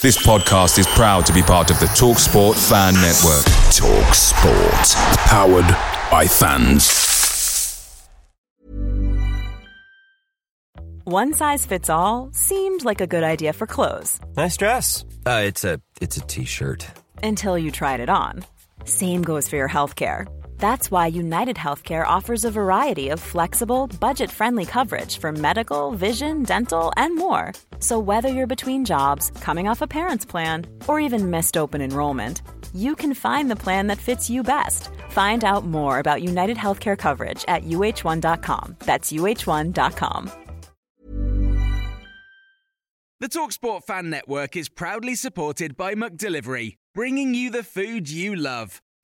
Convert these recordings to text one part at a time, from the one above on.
This podcast is proud to be part of the TalkSport Fan Network. TalkSport. Powered by fans. One size fits all seemed like a good idea for clothes Nice dress. Uh, it's a it's a t-shirt. until you tried it on. Same goes for your healthcare. That's why United Healthcare offers a variety of flexible, budget friendly coverage for medical, vision, dental, and more. So, whether you're between jobs, coming off a parent's plan, or even missed open enrollment, you can find the plan that fits you best. Find out more about United Healthcare coverage at uh1.com. That's uh1.com. The Talksport Fan Network is proudly supported by McDelivery, bringing you the food you love.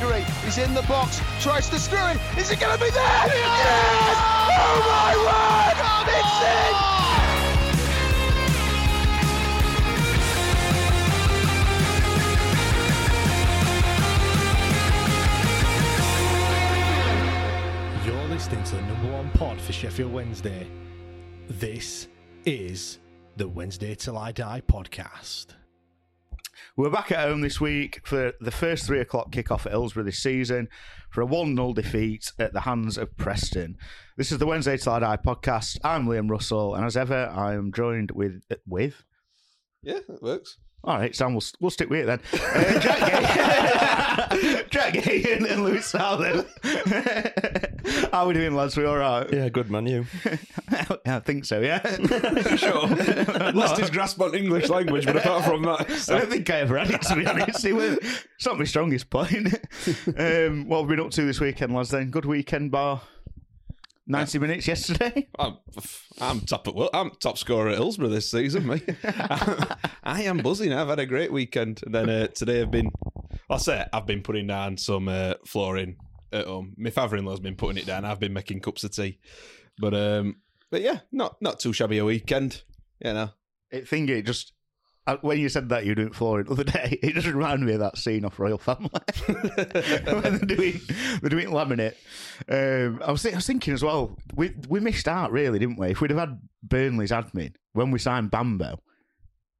Gregory. He's in the box. Tries to screw in. Is it going to be there? Yes! Oh my word! It's in! You're listening to the number one pod for Sheffield Wednesday. This is the Wednesday Till I Die podcast. We're back at home this week for the first three o'clock kickoff at Hillsborough this season for a 1 0 defeat at the hands of Preston. This is the Wednesday Till Die podcast. I'm Liam Russell, and as ever, I am joined with. with? Yeah, it works. All right, Sam, we'll, we'll stick with it then. Uh, Jack Gay, Jack Gay and, and Lewis Southern. How are we doing, lads? We all right? Yeah, good man, you. I think so, yeah. sure. Lost his grasp on English language, but apart from that, I don't think I ever had it, to be honest. It was, it's not my strongest point. um, what have we been up to this weekend, lads, then? Good weekend, bar 90 minutes yesterday? I'm, I'm top at well, I'm top scorer at Hillsborough this season, mate. I am buzzing. I've had a great weekend, and then uh, today I've been. I'll say I've been putting down some uh, flooring at home. My father-in-law's been putting it down. I've been making cups of tea, but um, but yeah, not not too shabby a weekend. You know, It thing it just when you said that you were doing flooring the other day, it just reminded me of that scene off Royal Family when they're doing they're doing laminate. Um, I was thi- I was thinking as well, we we missed out really, didn't we? If we'd have had Burnley's admin when we signed Bambo,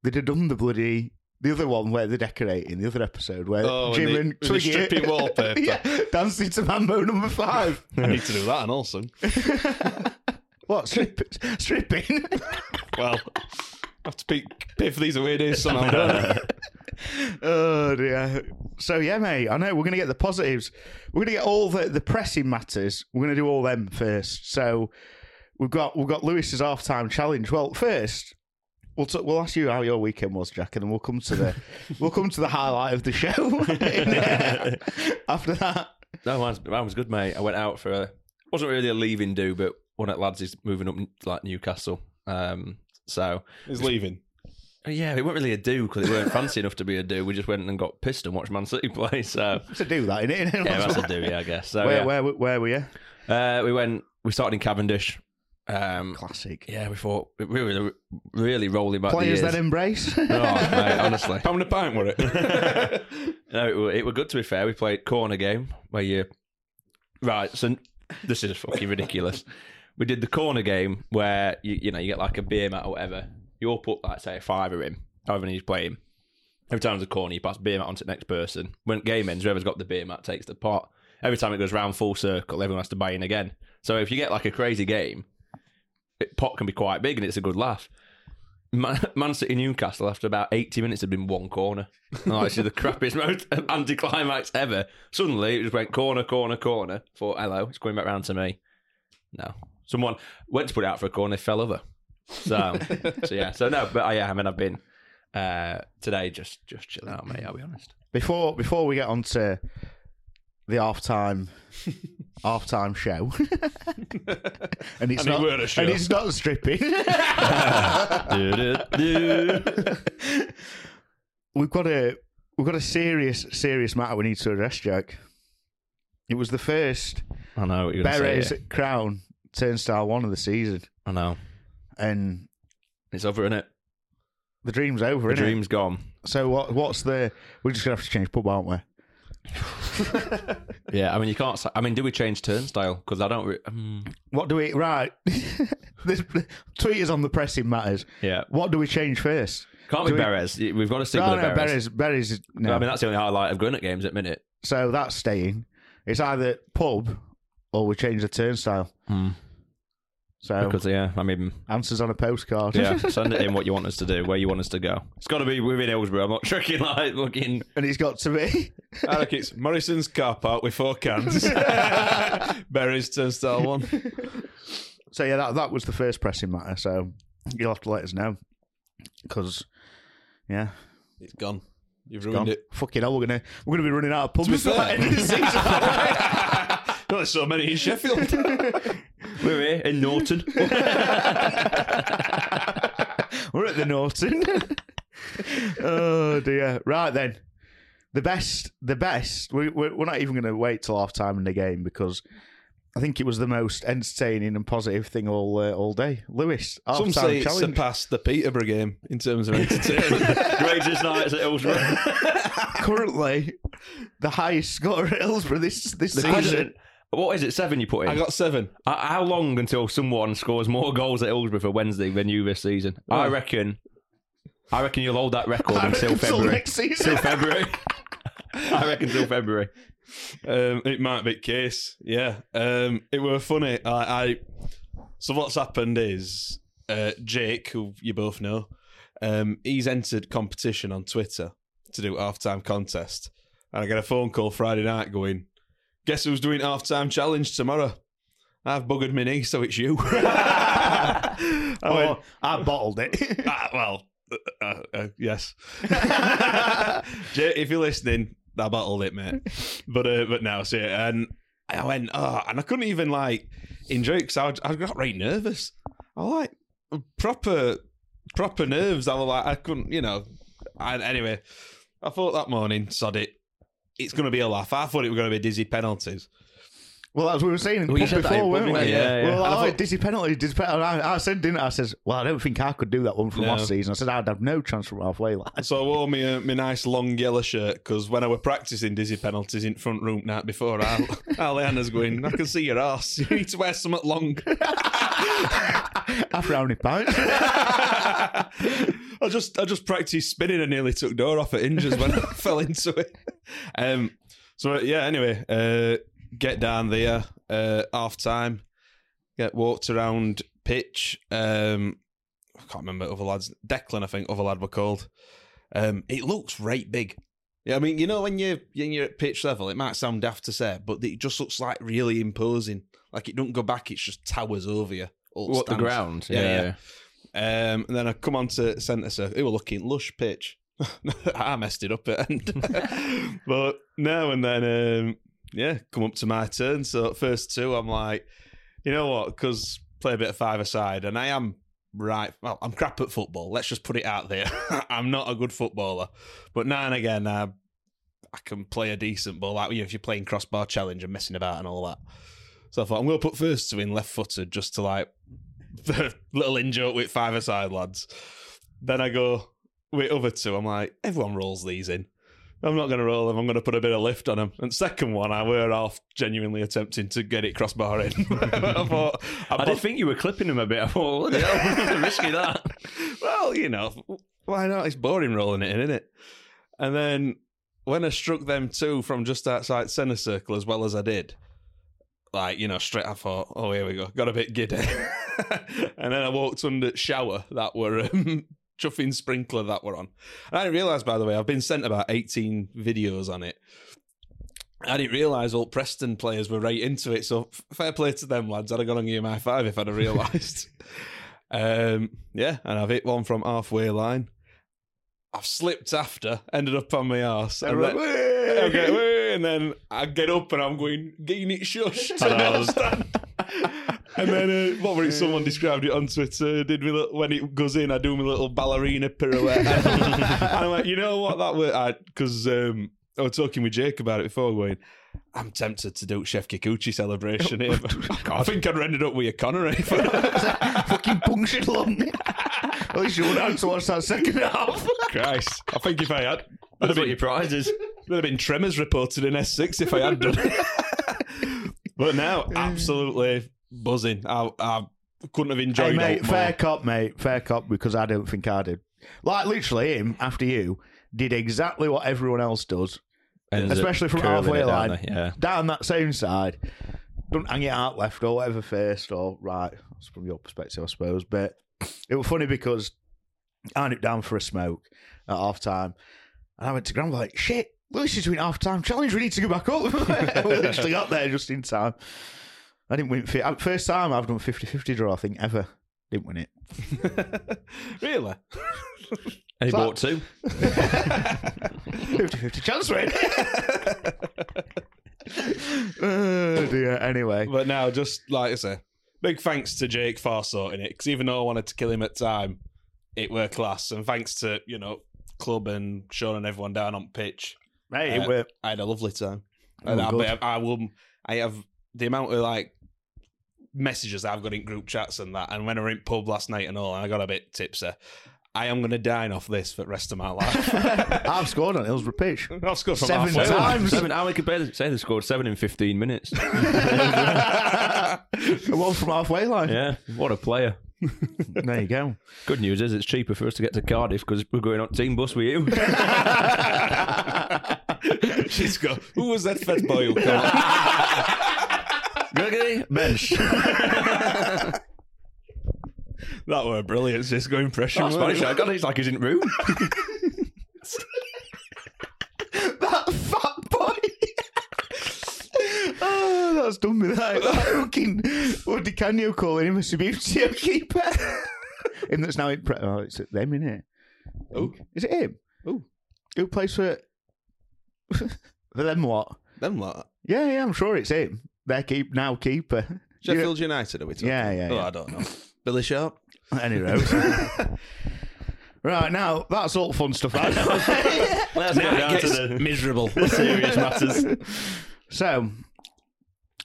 they'd have done the bloody. The other one where they're decorating, the other episode where Oh, Jim and the- and Twiggy stripping wallpaper. yeah, dancing to Mambo number five. I need to do that and also. what strip, stripping? Well, have to pay, pay for these away days somehow. don't I? oh dear. So yeah, mate. I know we're going to get the positives. We're going to get all the the pressing matters. We're going to do all them first. So we've got we've got Lewis's half time challenge. Well, first we'll t- we'll ask you how your weekend was, Jack, and then we'll come to the we'll come to the highlight of the show after that. No, mine's, mine was good, mate. I went out for a wasn't really a leaving do, but one of the lads is moving up like Newcastle. Um, so He's leaving. yeah, it wasn't really a do because it weren't fancy enough to be a do. We just went and got pissed and watched Man City play. So To do that, innit? yeah, that's a do. Yeah, I guess. So Where yeah. where where were you? Uh, we went. We started in Cavendish. Um, Classic. yeah, we thought we were really rolling back Players the years. then embrace. Oh, mate, honestly. Pound a pint, were it? No, it were, it were good to be fair. We played corner game where you right. So this is fucking ridiculous. We did the corner game where you you know you get like a beer mat or whatever. You all put like say a fiver in, however many you play him. Every time there's a corner, you pass beer mat on to the next person. When game ends, whoever's got the beer mat takes the pot. Every time it goes round full circle, everyone has to buy in again. So if you get like a crazy game, it, pot can be quite big and it's a good laugh. Man, Man City Newcastle after about 80 minutes had been one corner. This is the crappiest most anticlimax ever. Suddenly it just went corner, corner, corner. Thought, hello, it's going back round to me. No. Someone went to put it out for a corner, fell over. So, so yeah. So no, but uh, yeah, I mean, I've been uh, today just just chilling out, mate. I'll be honest. Before before we get on to the half time half time show, and it's And it not a show. and it's not stripping. we've got a we've got a serious serious matter we need to address, Jack. It was the first I know what you're Beres. Crown turnstile one of the season, I know and it's over, isn't it? the dream's over. The innit? dream's gone. So what? What's the? We're just gonna have to change pub, aren't we? Yeah, I mean, you can't. Say, I mean, do we change turnstile? Because I don't. Re- um, What do we? Right. this, tweet is on the pressing matters. yeah, What do we change first? can't Do be we- Beres. We've got to stick No, with no, the Beres. Berries. Berries. No. I mean, that's the only highlight of going at games at minute. so that's staying. It's either pub or we change the turnstile. Hmm. So Because yeah, I mean, answers on a postcard. yeah, send it in what you want us to do, where you want us to go. It's got to be within Hillsborough. I'm not tricking like looking. and it's got to be. I reckon it's Morrison's car park with four cans. Berries turnstile one. So yeah, that that was the first pressing matter. So you'll have to let us know because yeah, It's gone. You've gone. ruined it. Fucking hell, we're gonna we're gonna be running out of pubs be before the end of the season. Oh, there's so many in Sheffield. We're here in Norton. We're at the Norton. oh dear. Right then, the best, the best. We, we're, we're not even going to wait till half time in the game because I think it was the most entertaining and positive thing all uh, all day. Lewis, half Some say it challenge. surpassed the Peterborough game in terms of entertainment. Greatest nights at Hillsborough. Currently, the highest score at Hillsborough this this season. What is it? Seven you put in? I got seven. Uh, How long until someone scores more goals at Hillsborough for Wednesday than you this season? I reckon. I reckon you'll hold that record I until reckon till February. next season. Till February. I reckon till February. Um, it might be the case. Yeah. Um, it were funny. I, I so what's happened is uh, Jake, who you both know, um, he's entered competition on Twitter to do halftime contest, and I get a phone call Friday night going, "Guess who's doing halftime challenge tomorrow?" I've buggered my knee, so it's you. I Oh, went, I bottled it. ah, well, uh, uh, uh, yes. If you're listening, I bottled it, mate. But uh, but now, see, and I went, oh, and I couldn't even like enjoy it because I, I got right nervous. I like proper proper nerves. I was like, I couldn't, you know. And anyway, I thought that morning, sod it. It's going to be a laugh. I thought it was going to be dizzy penalties. Well, as we were saying Well, you said that before, weren't we? didn't you? Yeah, yeah. Well, And I oh, thought- dizzy penalty, dizzy penalty. I, I said, didn't I? I says, well, I don't think I could do that one from No. last season. I said, I'd have no chance from halfway line. So I wore me uh, my nice long yellow shirt because when I were practicing dizzy penalties in front room night before, Al, Aliana's going, I can see your ass. You need to wear something long. After how many pints? I just I just practiced spinning and nearly took door off at hinges when I fell into it. Um, so yeah. Anyway, uh, get down there. Uh, half time. Get walked around pitch. Um, I can't remember other lads. Declan, I think other lad were called. Um, it looks right big. Yeah, I mean, you know, when you when you're at pitch level, it might sound daft to say, but it just looks like really imposing. Like it don't go back; it just towers over you. all What the stands. ground? Yeah, Yeah. yeah. Um, and then I come on to centre circle. It were looking lush pitch. I messed it up at end. but now and then, um, yeah, come up to my turn. So first two, I'm like, you know what? Because play a bit of five aside, and I am right. Well, I'm crap at football. Let's just put it out there. I'm not a good footballer, but now and again, I, I can play a decent ball. Like you know, if you're playing crossbar challenge and messing about and all that. So I thought I'm going to put first two in left footed just to like little in joke with five aside lads. Then I go with other two. I'm like, everyone rolls these in. I'm not going to roll them. I'm going to put a bit of lift on them. And second one, I were off genuinely attempting to get it crossbar in. I thought, I did think you were clipping them a bit. I thought, what the hell? Risky that. well, you know, why not? It's boring rolling it in, isn't it? And then when I struck them two from just outside centre circle as well as I did, like, you know, straight I thought, oh, here we go. Got a bit giddy. and then I walked under shower that were um, chuffing sprinkler that were on. And I didn't realise, by the way, I've been sent about 18 videos on it. I didn't realise all Preston players were right into it. So fair play to them lads. I'd have gone on my five if I'd have realised. um, yeah, and I've hit one from halfway line. I've slipped after, ended up on my arse. And, then, okay, and then I get up and I'm going, getting it shushed. And was- then, uh, what were it? Someone described it on Twitter. Did me little, when it goes in, I do my little ballerina pirouette. and I'm like, you know what? That was because um, I was talking with Jake about it before, going, I'm tempted to do Shefki Kuqi celebration here. I think I'd ended up with a Connery. Fucking punctured lung. At least you wouldn't have to watch that second half. Christ, I think if I had, That's what your prize is. Would have been tremors reported in S6 if I had done it. but now, absolutely buzzing. I, I couldn't have enjoyed Hey, mate, it fair cop, mate. Fair cop, because I don't think I did. Like, literally, him, after you, did exactly what everyone else does, Ends especially from halfway down line. there, yeah. Down that same side. Don't hang it out left or whatever first or right. That's from your perspective, I suppose. But it was funny because I went down for a smoke at half time. And I went to Grandma like, shit, Lewis is doing half time challenge. We need to go back up. we literally got there just in time. I didn't win. fi- First time I've done 50 50 draw, I think, ever. Didn't win it. really? And he bought two. 50 50 chance win. oh dear. Anyway. But now, just like I say, big thanks to Jake for sorting it because even though I wanted to kill him at time, it were class. And thanks to you know club and Sean and everyone down on pitch. Mate, it Uh, were- I had a lovely time. Oh, and I, good. I, I will. I have the amount of like messages I've got in group chats and that. And when I were in pub last night and all, and I got a bit tipsy. I am going to dine off this for the rest of my life. I've scored on Hillsborough pitch. I've scored from Seven halfway times. Seven, how we could barely say they scored seven in 15 minutes. One from halfway line. yeah, what a player. There you go. Good news is it's cheaper for us to get to Cardiff because we're going on team bus with you. She's got. Who was that fat boy who called? Gregory, bench. That were brilliant. Just go impression. That's Spanish. I got it. It's like he's in room. that fat boy. oh, that's done me. That, that fucking what did Canio call him? A Subbuteo keeper. him that's now in. Pre- oh, it's them in it. Oh, is it him? Oh, who plays for? for them what? Them what? Yeah, yeah, I'm sure it's him. Their keep now keeper. Sheffield United, are we talking? Yeah, yeah, Oh, yeah. I don't know. Billy Sharp. Any road. right now, that's all fun stuff. I know. Let's Now go down to the miserable. serious matters. So,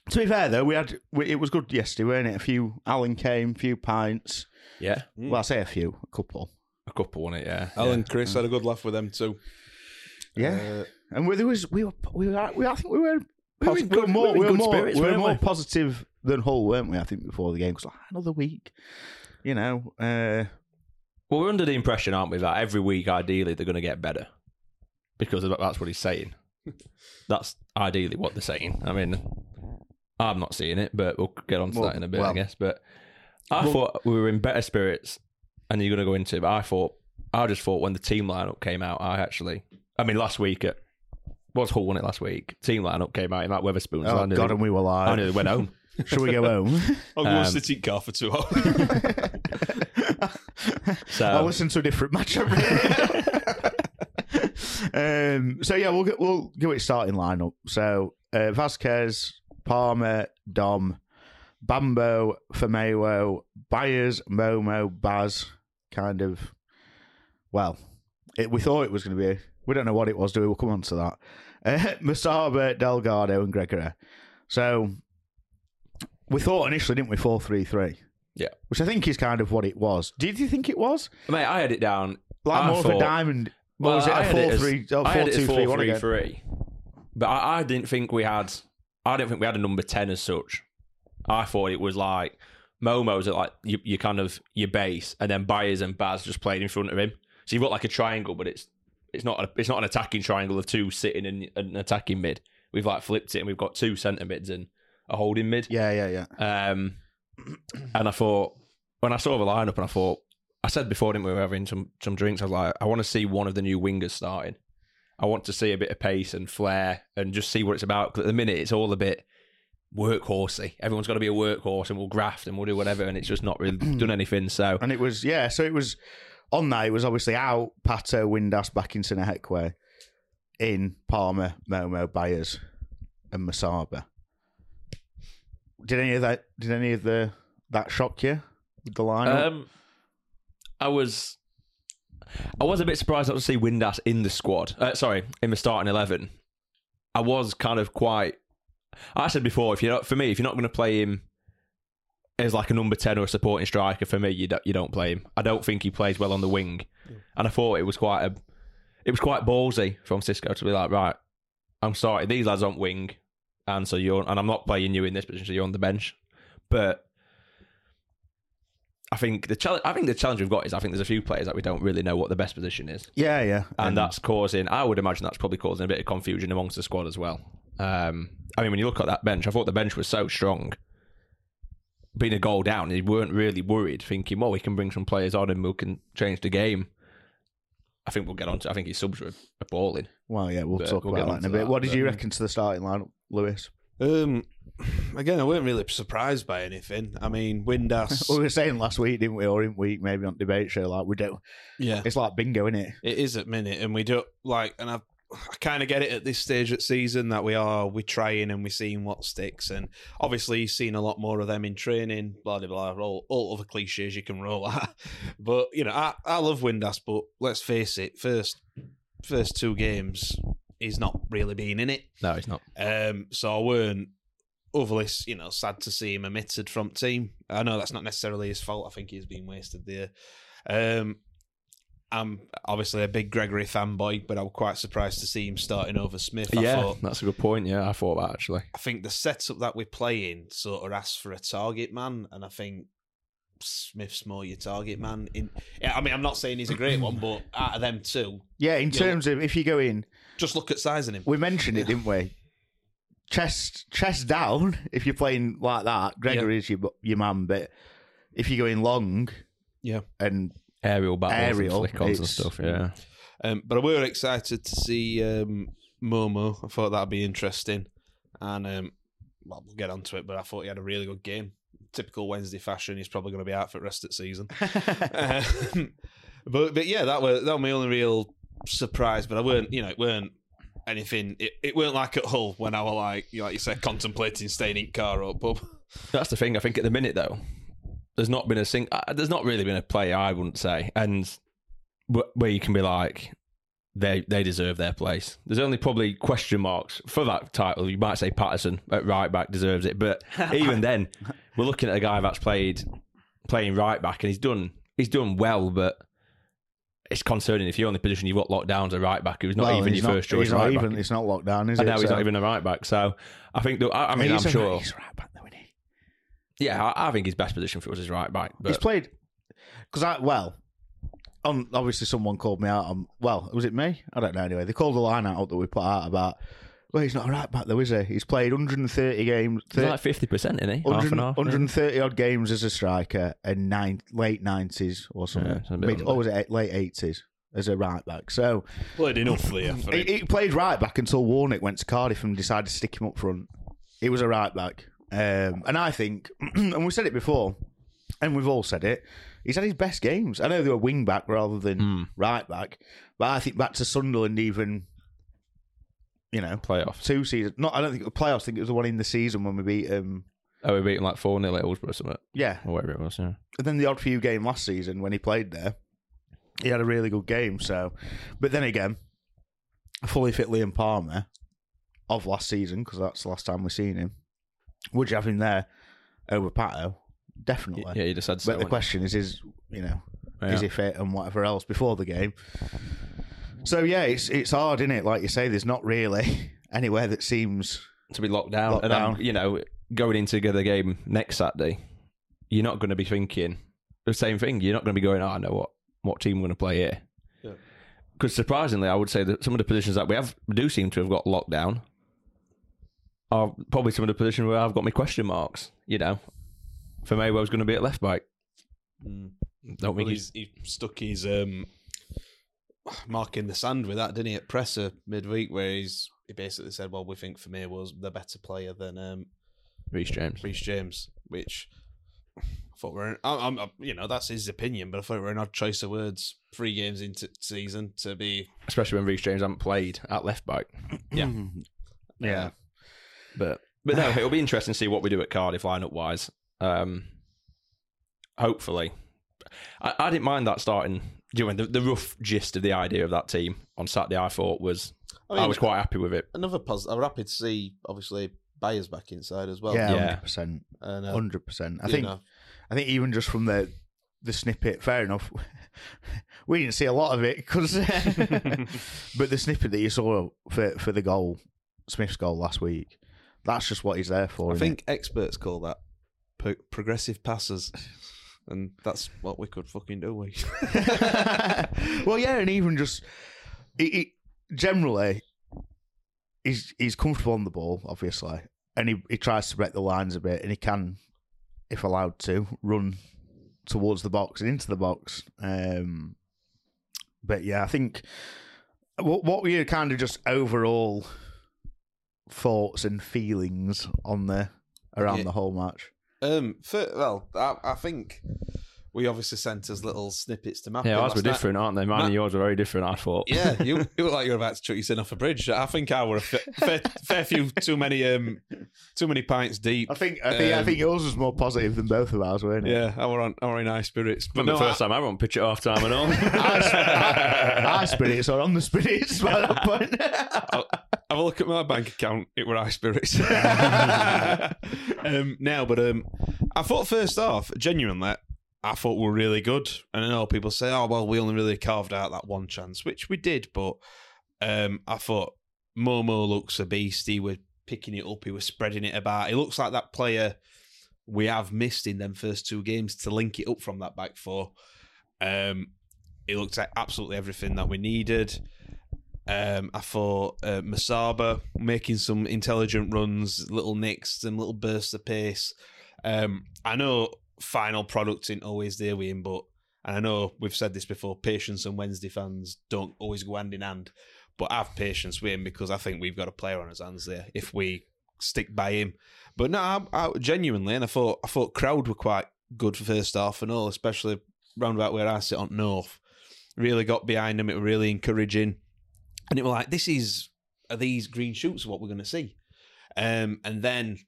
to be fair though, we had we, it was good yesterday, weren't it? A few Alan came, a few pints. Yeah, mm. Well, I say a few, a couple. a couple on it. Yeah, Alan Chris had a good laugh with them too. Yeah, uh, and we, there was we were we were we, I think we were We were posi- in more we were we in were good more, spirits, we were more we? positive than Hull, weren't we? I think before the game, because like another week, you know. Uh, Well, we're under the impression, aren't we, that every week, ideally, they're going to get better because that's what he's saying. That's ideally what they're saying. I mean, I'm not seeing it, but we'll get on to Well, that in a bit, I guess. But I Well- thought we were in better spirits, and you're going to go into it. But I thought, I just thought when the team lineup came out, I actually, I mean, last week at was Hull won it last week. Team lineup came out in that Wetherspoons. oh God, and we were I live. nearly went home. Should we go home? I'll go Um, sit in car for two hours. So I'll listen to a different match. every day. um, so yeah, we'll get, we'll give it starting lineup. So uh, Vasquez, Palmer, Dom, Bambo, Famewo, Byers, Momo, Baz. Kind of. Well, it, we thought it was going to be. We don't know what it was. Do we? We'll come on to that. Uh, Musaba, Delgado, and Gregory. So we thought initially, didn't we? Four three three. Yeah. Which I think is kind of what it was. Did you think it was? mate, I had it down. Like I more of a diamond. What Well, was it? I A had it four as- three? Oh, I four had it as two three. Again? 4-3-3. But I, I didn't think we had. I don't think we had a number ten as such. I thought it was like Momo's at like you, you kind of your base, and then Byers and Baz just played in front of him. So you've got like a triangle, but it's it's not a, it's not an attacking triangle of two sitting in an attacking mid. We've like flipped it, and we've got two centre mids and a holding mid. Yeah, yeah, yeah. Um, and I thought when I saw the lineup, and I thought I said before, didn't we, we were having some some drinks. I was like, I want to see one of the new wingers starting. I want to see a bit of pace and flair and just see what it's about. 'Cause at the minute, it's all a bit workhorsey. Everyone's got to be a workhorse and we'll graft and we'll do whatever, and it's just not really done anything. So And it was yeah, so it was on that. It was obviously out Pato, Windass, back in Sinahekwe, in Palmer, Momo, Byers, and Musaba. Did any of that? Did any of the that shock you with the lineup? Um, I was, I was a bit surprised not to see Windass in the squad. Uh, sorry, in the starting eleven. I was kind of quite. I said before, if you're not for me, if you're not going to play him as like a number ten or a supporting striker, for me, you don't, you don't play him. I don't think he plays well on the wing, and I thought it was quite a, it was quite ballsy from Xisco to be like, right, I'm sorry, these lads aren't wing, and so you're, and I'm not playing you in this position, so you're on the bench, but. I think the challenge. I think the challenge we've got is I think there's a few players that we don't really know what the best position is, yeah, yeah, and that's causing. I would imagine that's probably causing a bit of confusion amongst the squad as well. Um, I mean, when you look at that bench, I thought the bench was so strong. Being a goal down, they weren't really worried, thinking, "Well, we can bring some players on and we can change the game." I think we'll get on to. I think his subs were are balling. Well, yeah, we'll But talk we'll about that in a bit. that, what did you reckon to the starting lineup, Lewis? Um, again, I weren't really surprised by anything. I mean, Windass. we were saying last week, didn't we, or in week maybe on debate show, like we don't. yeah, It's like bingo, isn't it? It is at minute, and we don't like, and I, I kind of get it at this stage of season that we are we're trying and we're seeing what sticks, and obviously you've seen a lot more of them in training, blah blah blah, all, all other cliches you can roll at. but you know, I, I love Windass, but let's face it, first first two games he's not really been in it, No, he's not. um, so I weren't overly, you know, sad to see him omitted from team. I know that's not necessarily his fault. I think he's been wasted there. Um, I'm obviously a big Gregory fanboy, but I was quite surprised to see him starting over Smith. I yeah, thought, that's a good point. Yeah, I thought that actually. I think the setup that we're playing sort of asks for a target man, and I think Smith's more your target man. In, yeah, I mean, I'm not saying he's a great one, but out of them two, Yeah, in Yeah. terms of if you go in, just look at sizing him. we mentioned it, didn't we? Chest, chest down. If you're playing like that, Gregory is your your man. But if you're going long, Yeah. and Aerial battles, Aerial, and flick-ons and it's- stuff. Yeah, Um, but I were excited to see um, Momo. I thought that'd be interesting, and um, well, we'll get onto it. But I thought he had a really good game. Typical Wednesday fashion. He's probably going to be out for the rest of the season. Um, but but yeah, that was that was my only real surprise. But I weren't, you know, it weren't anything. It, it weren't like at Hull when I were like, you know, like you said, contemplating staying in car or pub. that's the thing. I think at the minute though, there's not been a sing. uh, There's not really been a play. I wouldn't say, and wh- where you can be like, they they deserve their place. There's only probably question marks for that title. You might say Paterson at right back deserves it, but even then, we're looking at a guy that's played playing right back, and he's done he's done well, but. It's concerning if you're in the position you've got locked down as a right back who's not well, even your not- first choice He's not right even. back. It's not locked down, is And it? now he's not even a right back. So I think, that, I, I mean, I'm sure. right back, though, isn't he? Yeah, I, I think his best position for us is right back. But He's played because I well, on obviously someone called me out on well, was it me? I don't know. Anyway, they called the line out that we put out about. Well, he's not a right back though, is he? He's played 130 games, he's like fifty percent, isn't he? Half 100 and half. yeah. 130 odd games as a striker and nine late 90s or something. Yeah, it's a bit Mid, or was it late 80s as a right back? So Played enough there for he, he played right back until Warnock went to Cardiff and decided to stick him up front. He was a right back. Um, and I think, and we said it before, and we've all said it, he's had his best games. I know they were wing back rather than Hmm. right back, but I think back to Sunderland, even, you know, playoffs. two seasons. Not, I don't think it was playoffs. I think it was the one in the season when we beat um Oh, we beat him like four 0 at Hillsborough or something, Yeah. or whatever it was. Yeah. And then the odd few game last season when he played there, he had a really good game. So, but then again, fully fit Liam Palmer of last season because that's the last time we've seen him. Would you have him there over Pato? Definitely. Yeah, you just said so. but the question is, is you know, Yeah. is he fit and whatever else before the game? So yeah, it's it's hard, isn't it? Like you say, there's not really anywhere that seems to be locked down, Locked and I'm, you know, going into the game next Saturday, you're not going to be thinking the same thing. You're not going to be going, oh, I know what what team we're going to play here. Yeah. Because surprisingly, I would say that some of the positions that we have do seem to have got locked down are probably some of the positions where I've got my question marks. You know, for me, was going to be at left back. Don't Well, think he's he's, he stuck his um, mark in the sand with that, didn't he? At presser midweek, where he's he basically said, "Well, we think Vermeer was the better player than um, Reece James. Reece James," which I thought were, I'm, I'm, you know, that's his opinion, but I thought it were an odd choice of words. Three games into season to be, Especially when Reece James hasn't played at left back. yeah, Yeah. But but no, it'll be interesting to see what we do at Cardiff lineup wise. Um, hopefully, I, I didn't mind that starting. Do you know, the, the rough gist of the idea of that team on Saturday? I thought was I, mean, was quite happy with it. Another positive. I'm happy to see, obviously, Byers back inside as well. Yeah, Yeah. hundred percent, uh, hundred percent. I think, know. I think even just from the the snippet, fair enough. We didn't see a lot of it because, but the snippet that you saw for for the goal, Smith's goal last week, that's just what he's there for. I think experts call that pro- progressive passes, and that's what we could fucking do. We. well, yeah, and even just he, he, generally, he's he's comfortable on the ball, obviously, and he, he tries to break the lines a bit, and he can, if allowed to, run towards the box and into the box. Um, but yeah, I think what what were your kind of just overall thoughts and feelings on the around Yeah. the whole match? Um, for, well, I, I think we obviously sent us little snippets to map. Yeah, ours last were night. different, aren't they? Mine Ma- and yours were very different. I thought. Yeah, you, you look like you're about to chuck your sin off a bridge. I think I were a fa- fair, fair few too many um too many pints deep. I think I think I Um, think yours was more positive than both of ours, weren't it? Yeah, I were on I were in high spirits. But But the no, first time I won't pitch at half time and all. Our spirits are on the spirits by that point. Have a look at my bank account. It were high spirits. um, now, but um, I thought first off, genuinely, I thought we were really good. And I know people say, "Oh, well, we only really carved out that one chance," which we did. But um, I thought Momo looks a beast. He was picking it up. He was spreading it about. He looks like that player we have missed in them first two games to link it up from that back four. Um, he looked at absolutely everything that we needed. Um, I thought uh, Musaba making some intelligent runs, little nicks and little bursts of pace. Um, I know final product isn't always there with him, but and I know we've said this before. Patience and Wednesday fans don't always go hand in hand, but have patience with him because I think we've got a player on his hands there if we stick by him. But no, I, I, genuinely, and I thought I thought crowd were quite good for first half and all, especially round about where I sit on North. Really got behind them. It was really encouraging and it was like, this is are these green shoots what we're going to see? Um, and then,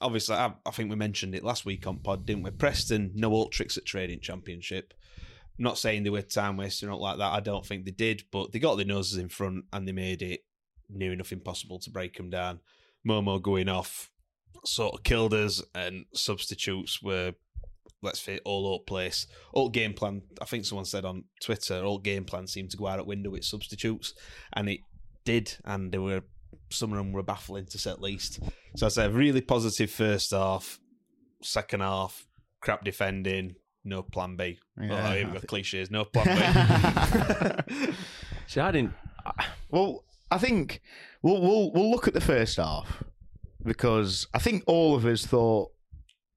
obviously, I, I think we mentioned it last week on pod, didn't we? Preston, no alt tricks at Trading Championship. not saying they were time wasting or not like that. I don't think they did, but they got their noses in front and they made it near enough impossible to break them down. Momo going off sort of killed us, and substitutes were let's say all up place. All game plan. I think someone said on Twitter, all game plan seemed to go out at window with substitutes, and it did. And there were some of them were baffling to say at least. So I said really positive first half, second half crap defending, no plan B. Yeah. oh, here we go, cliches, no plan B. See, I didn't. Well, I think we'll we'll we'll look at the first half because I think all of us thought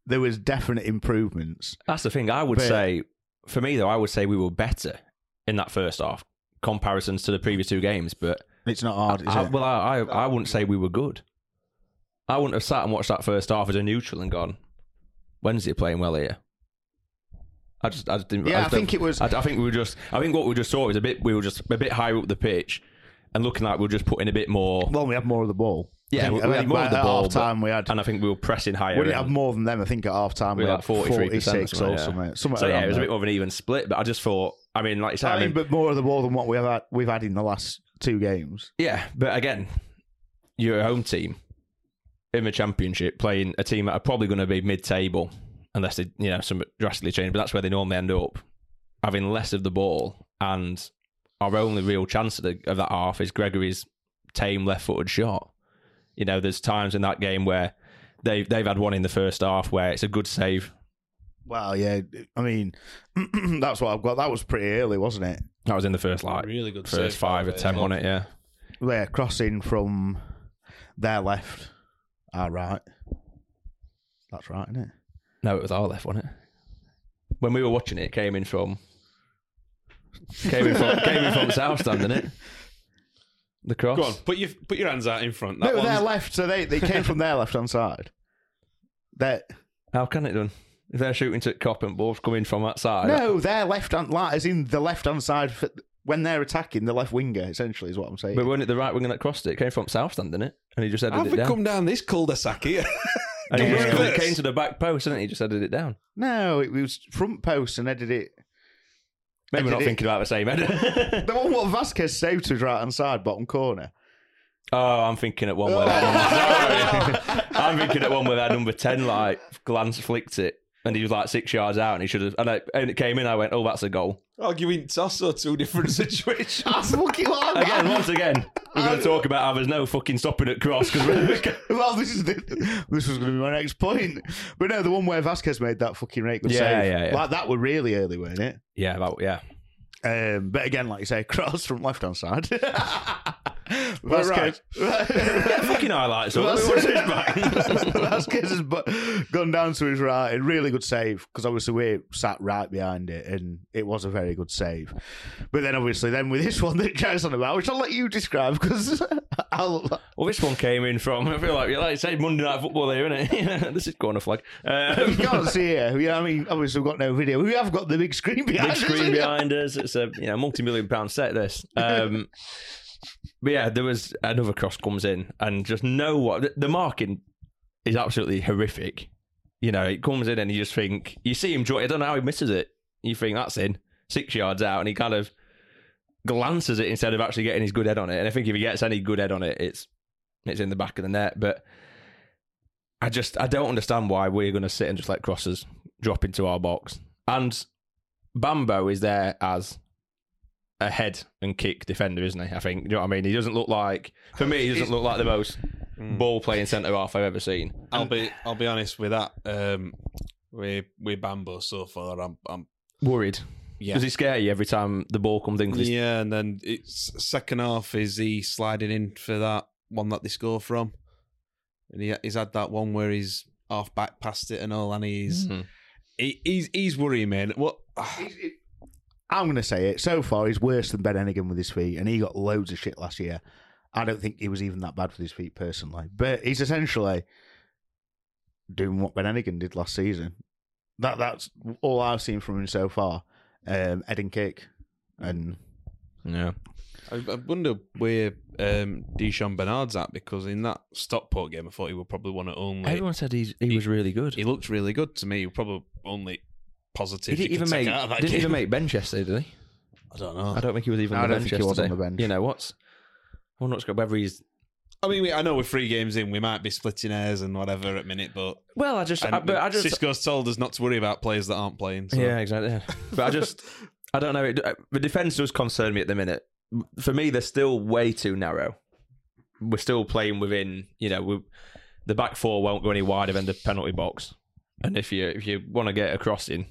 there was definite improvements. That's the thing. I would But- say, for me though, I would say we were better in that first half comparisons to the previous two games. But It's not hard, is I, it? well, I, I I wouldn't say we were good. I wouldn't have sat and watched that first half as a neutral and gone, "When's Wednesday playing well here. I just, I just didn't. Yeah, I don't- think it was- I, I think we were just. I think what we just saw was a bit. We were just a bit higher up the pitch, and looking like we were just putting a bit more. well, we had more of the ball. Yeah, I we, think- we had more of the ball. time we had. and I think we were pressing higher. We didn't have more than them. I think at half time we, we had 43 46 or something. something So yeah, it was a bit more of an even split. But I just thought. I mean, like you said, I I mean, mean, but more of the ball than what we've had, we've had in the last two games. Yeah, but again, you're a home team in the championship playing a team that are probably going to be mid-table unless they, you know, some drastically change. But that's where they normally end up, having less of the ball. And our only real chance of, the, of that half is Gregory's tame left-footed shot. You know, there's times in that game where they they've had one in the first half where it's a good save. Well, yeah. I mean, that's what I've got. That was pretty early, wasn't it? That was in the first like Really good first save five by or ten, Wales. wasn't it? Yeah. Where crossing from their left, our right. That's right, isn't it? No, it was our left, wasn't it? When we were watching it, it came in from Came in from came in from south stand, didn't it? The cross. Go on, put your put your hands out in front. That No, they're left, so they, they came from their left hand side. That How can it done? If they're shooting to cop and balls coming from that side. no, their left hand like as in the left hand side for, when they're attacking the left winger. Essentially, is what I'm saying. But wasn't it the right winger that crossed it? It came from south stand, didn't it? And he just headed Have it we down. come down this cul-de-sac here? and he just, it came to the back post, didn't it? He just headed it down. no, it was front post and headed it. Maybe we're not it- thinking about the same header. The one what Vasquez saved to his right hand side, bottom corner. oh, I'm thinking at one where that number, I'm thinking at one where that number ten like glance flicked it. And he was like six yards out, and he should have. And, I, and it came in. I went, "Oh, that's a goal." Oh, Arguing toss or two different situations. I fucking love Again, once again, we're going to talk about how there's no fucking stopping at cross because well, this is the, this was going to be my next point. But no, the one where Vasquez made that fucking rake good Yeah, save. yeah, yeah. Like that were really early, weren't it? yeah, that, yeah. Um, but again, like you say, cross from left hand side. That's right. fucking highlights. Vasquez, What's his back? Vasquez has gone down to his right. A really good save because obviously we sat right behind it, and it was a very good save. But then obviously, then with this one that Joe's on about, which I'll let you describe because I'll. Well, this one came in from. I feel like, you like say, Monday Night Football here, isn't it? this is corner flag. Um, You can't see it. You know, I mean, obviously we've got no video. We have got the big screen behind big us. screen behind us. It's a you know multi-million pound set. This, um, but yeah, there was another cross comes in, and just know what the, the marking is absolutely horrific. You know, it comes in, and you just think you see him. I don't know how he misses it. You think that's in six yards out, and he kind of glances it instead of actually getting his good head on it. And I think if he gets any good head on it, it's it's in the back of the net. But I just I don't understand why we're going to sit and just let crosses drop into our box. And Bambo is there as a head and kick defender, isn't he? I think. You know what I mean? He doesn't look like for me. He doesn't look like the most ball playing centre half I've ever seen. I'll be I'll be honest with that. Um, with with Bambo so far, I'm I'm Worried. yeah. Does he scare you every time the ball comes in? 'Cause he's- Yeah, and then it's second half is he sliding in for that one that they score from, and he, he's had that one where he's half back past it and all, and he's Mhm. he, he's he's worrying, man. What? I'm going to say it. So far, he's worse than Ben Heneghan with his feet, and he got loads of shit last year. I don't think he was even that bad with his feet personally, but he's essentially doing what Ben Heneghan did last season. That that's all I've seen from him so far. Um, head and kick, and yeah. I, I wonder where um, Di'Shon Bernard's at because in that Stockport game, I thought he would probably one of only. Everyone said he's, he was really good. He looked really good to me. He was probably only positive. He didn't you even make out of that didn't game. even make bench yesterday, did he? I don't know. I don't think he was even I on the don't bench think he was on yesterday. the bench. You know what's? I wonder what's got whether he's. I mean, we, I know we're three games in. We might be splitting hairs and whatever at minute, but Well, I just, I, but I just, Xisco's told us not to worry about players that aren't playing. So. yeah, exactly. yeah. But I just, I don't know. It, uh, the defense does concern me at the minute. For me, they're still way too narrow. We're still playing within, you know, we the back four won't go any wider than the penalty box. And if you if you want to get a crossing,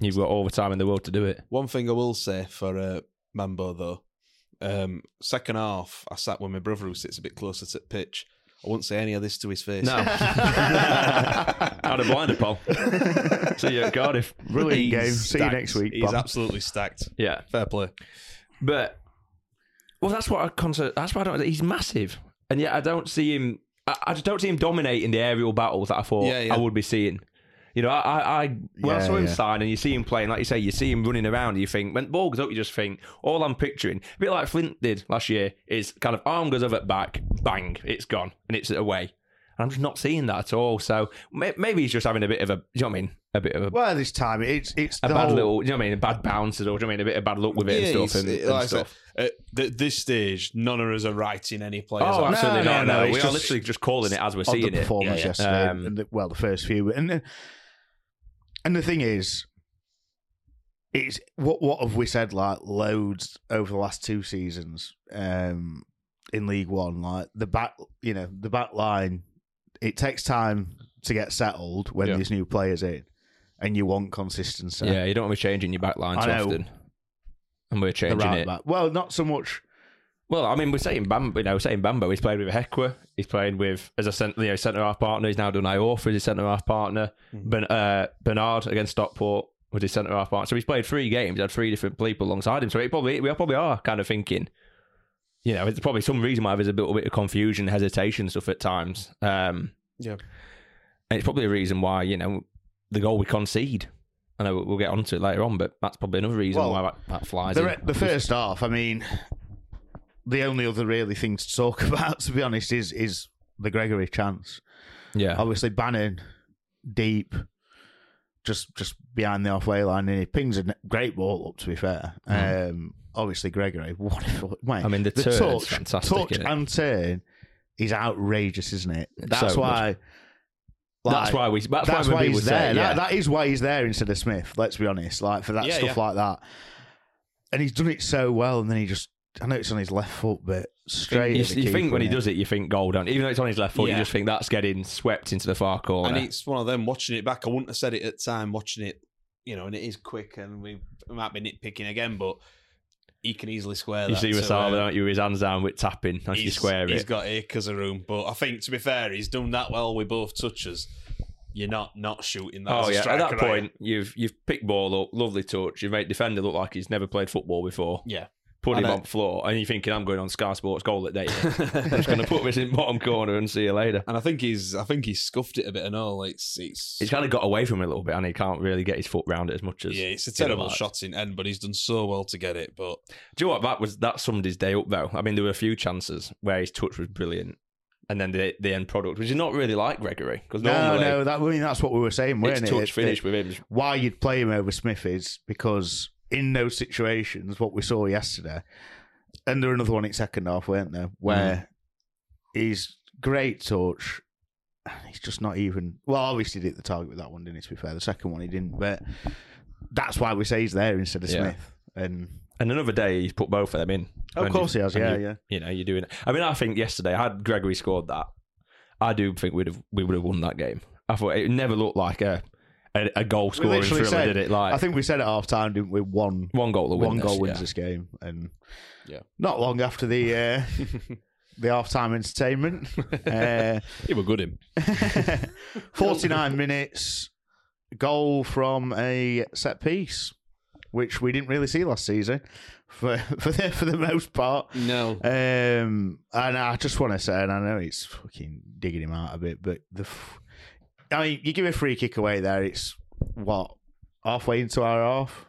you've got all the time in the world to do it. One thing I will say for uh, Mambo though, um, second half, I sat with my brother who sits a bit closer to the pitch. I wouldn't say any of this to his face. No, I'd have blinded Paul. See you at Cardiff. brilliant He's game. See you next week. He's Bob. absolutely stacked. Yeah, Fair play. But well, that's what I concern. That's why I don't. He's massive, and yet I don't see him. I, I just don't see him dominating the aerial battles that I thought Yeah, yeah. I would be seeing. You know, I, I, I when I saw him yeah. sign, and you see him playing, like you say, you see him running around. And you think when the ball goes up, you just think all I'm picturing, a bit like Flint did last year, is kind of arm goes over at back, bang, it's gone, and it's away. And I'm just not seeing that at all. So maybe he's just having a bit of a, you know what I mean, a bit of a, Well, this time it's it's a bad whole- little, you know what I mean, a bad bounces, or you know what I mean, a bit of bad luck with it and stuff, and, it's- and like I said, stuff. at this stage, none of us are writing any players. Oh, absolutely no, not. no, No, it's we are literally just calling it as we're of the seeing it. performance Yeah, yeah. yesterday. Um, and the, well, the first few, and the, and the thing is, it's what what have we said like loads over the last two seasons um, in League One? Like the back, you know, the back line. It takes time to get settled when Yeah. there's new players in, and you want consistency. Yeah, you don't want to be changing your back line I too know. often. And we're changing right it. back. Well, not so much. Well, I mean, we're saying Bambo. You know, we're saying Bambo. He's played with Hekwa. He's played with as a cent- you know, centre half partner. He's now done Iorfa as his centre half partner. Mm-hmm. Ben, uh, Bernard against Stockport. was his centre half partner. So he's played three games, had three different people alongside him. So it probably we probably are kind of thinking, you know, it's probably some reason why there's a little bit of confusion, hesitation, stuff at times. Um, Yeah. and it's probably a reason why you know the goal we concede. I know we'll get onto it later on, but that's probably another reason Well, why that, that flies. The, re- the first half, I mean, the only other really thing to talk about, to be honest, is is the Gregory chance. yeah, Obviously, Bannan deep, just just behind the halfway line, and he pings a great ball up. To be fair, um, obviously Gregory, what a mate, Mm. I mean, the turn's touch, fantastic, touch and turn is outrageous, isn't it? That's so why. That's why we- that's why why people he's say, there. yeah. That, that is why he's there instead of Smith. Let's be honest, like for that Yeah, stuff yeah. like that. And he's done it so well, and then he just. I know it's on his left foot, but straight. you, at the you think when he innit? does it, you think goal, don't you? Even though it's on his left foot, Yeah. you just think that's getting swept into the far corner. And it's one of them watching it back. I wouldn't have said it at the time, watching it, you know, and it is quick and we might be nitpicking again, but he can easily square you that. see to, Musaba, uh, don't you? with His hands down with tapping as you he's- square He's got acres of room, but I think to be fair, he's done that well with both touches. You're not not shooting that. Oh as a yeah! At that are you? point, you've you've picked ball up, lovely touch. You've made defender look like he's never played football before. yeah. Put him on the floor, and you're thinking, "I'm going on Sky Sports goal at day. I'm just going to put this in bottom corner and see you later." And I think he's I think he's scuffed it a bit and all. It's it's He's kind of got away from it a little bit, and he can't really get his foot round it as much as yeah, it's a terrible shot in end, but he's done so well to get it. But Do you know what? That was that summed his day up though. I mean, there were a few chances where his touch was brilliant, and then the the end product, which is not really like Gregory, because No, normally no, that, I mean, that's what we were saying, it's weren't it? touch It- finish it- with him. Why you'd play him over Smith is because in those situations, what we saw yesterday, and there another one in second half, weren't there, mm. where he's great touch. and He's just not even. Well, obviously, he did the target with that one, didn't he? To be fair, the second one he didn't, but that's why we say he's there instead of Yeah. Smith. And And another day he's put both of them in. Of course he has, yeah, you- yeah. You know, you're doing it. I mean, I think yesterday, had Gregory scored that, I do think we'd have we would have won that game. I thought it never looked like a a, a goal we scoring thriller, said, did it? Like I think we said at half time, didn't we? One one goal to win one this, goal wins yeah. this game, and Yeah. not long after the uh, the half time entertainment. Uh, he was good him. 49 minutes, goal from a set piece, which we didn't really see last season for for the, for the most part. No. Um, and I just want to say, and I know it's fucking digging him out a bit, but the, f- I mean, you give a free kick away there, it's what halfway into our half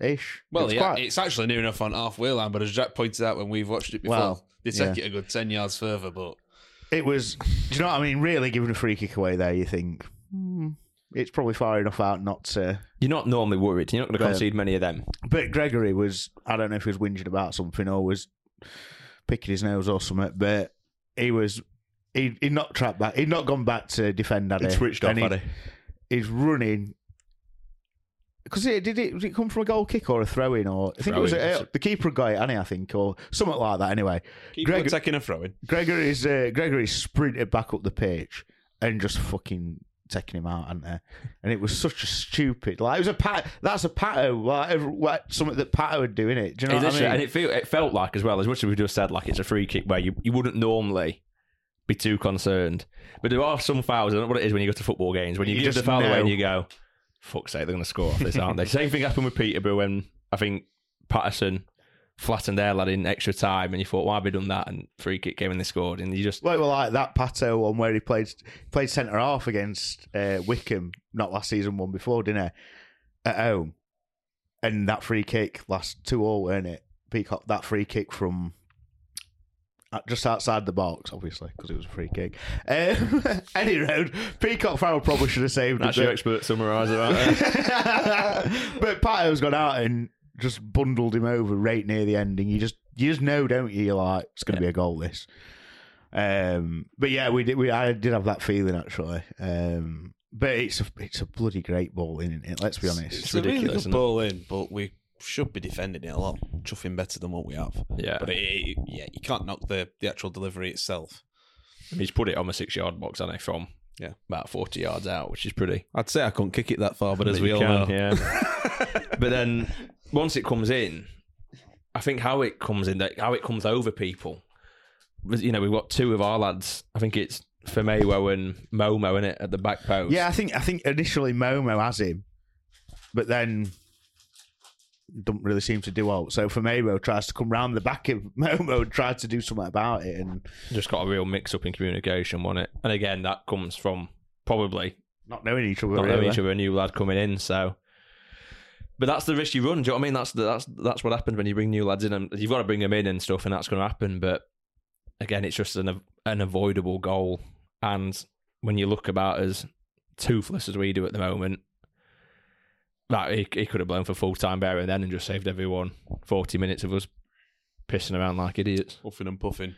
ish. Well, It's yeah, quite- it's actually near enough on halfway line, but as Jack pointed out when we've watched it before, Well, they take yeah. it a good 10 yards further, but It was. Do you know what I mean? Really, giving a free kick away there, you think hmm, it's probably far enough out not to. You're not normally worried. You're not going to But- concede many of them. But Gregory was. I don't know if he was whinging about something or was picking his nose or something, but he was. He he'd not trapped back. He'd not gone back to defend. that. He'd switched off, had he? He's running. Because it did it? Did it come from a goal kick or a throw in or I think it was a, the keeper got it, hadn't he, I think, or something like that. Anyway, Greg- taking a throw in. Gregory's uh, Gregory's sprinted back up the pitch and just fucking taking him out, hadn't they? And it was such a stupid. Like it was a pat. That's a pato. Like every- something that pato would do in it. Do you know It what I mean? And it, feel, it felt like, as well, as much as we just said, like it's a free kick where you, you wouldn't normally be too concerned. But there are some fouls, I don't know what it is when you go to football games, when you, You give the just foul away and you go, fuck's sake, they're going to score off this, aren't they? Same thing happened with Peterborough when I think Paterson flattened their lad in extra time and you thought, why have we done that? And free kick came and they scored. And you just, Like, well, like that Pato one where he played played centre half against uh, Wycombe, not last season, one before, didn't he? At home, and that free kick last two all, weren't it? Peacock that free kick from just outside the box, obviously, because it was a free kick. Um, any road, Peacock Farrell probably should have saved that's it. your expert summariser, aren't but Pato's gone out and just bundled him over right near the ending. You just you just know, don't you? You're like, it's going to be a goal. This. Um, but yeah, we did. We I did have that feeling actually. Um, but it's a it's a bloody great ball, isn't it? Let's be honest. It's, a really good ball in, but we should be defending it a lot, chuffing better than what we have. Yeah. But it, it- yeah, you can't knock the, the actual delivery itself. He's put it on the six yard box, hasn't he, from Yeah. about 40 yards out, which is pretty. I'd say I couldn't kick it that far, but as we you all can, know, yeah. but then once it comes in, I think how it comes in, that how it comes over people. You know, we've got two of our lads. I think it's Famewo and Momo in it at the back post. Yeah, I think I think initially Momo has him, but then don't really seem to do out. So Famewo tries to come round the back of Momo and try to do something about it, and Just got a real mix up in communication, wasn't it? And again, that comes from probably not knowing each other. not knowing really. each other, a new lad coming in. So, but that's the risk you run. Do you know what I mean? That's the, that's that's what happens when you bring new lads in, and you've got to bring them in and stuff, and that's going to happen. But again, it's just an an avoidable goal. And when you look about as toothless as we do at the moment, that he, he could have blown for full time bearer then and just saved everyone forty minutes of us pissing around like idiots. Puffing and puffing.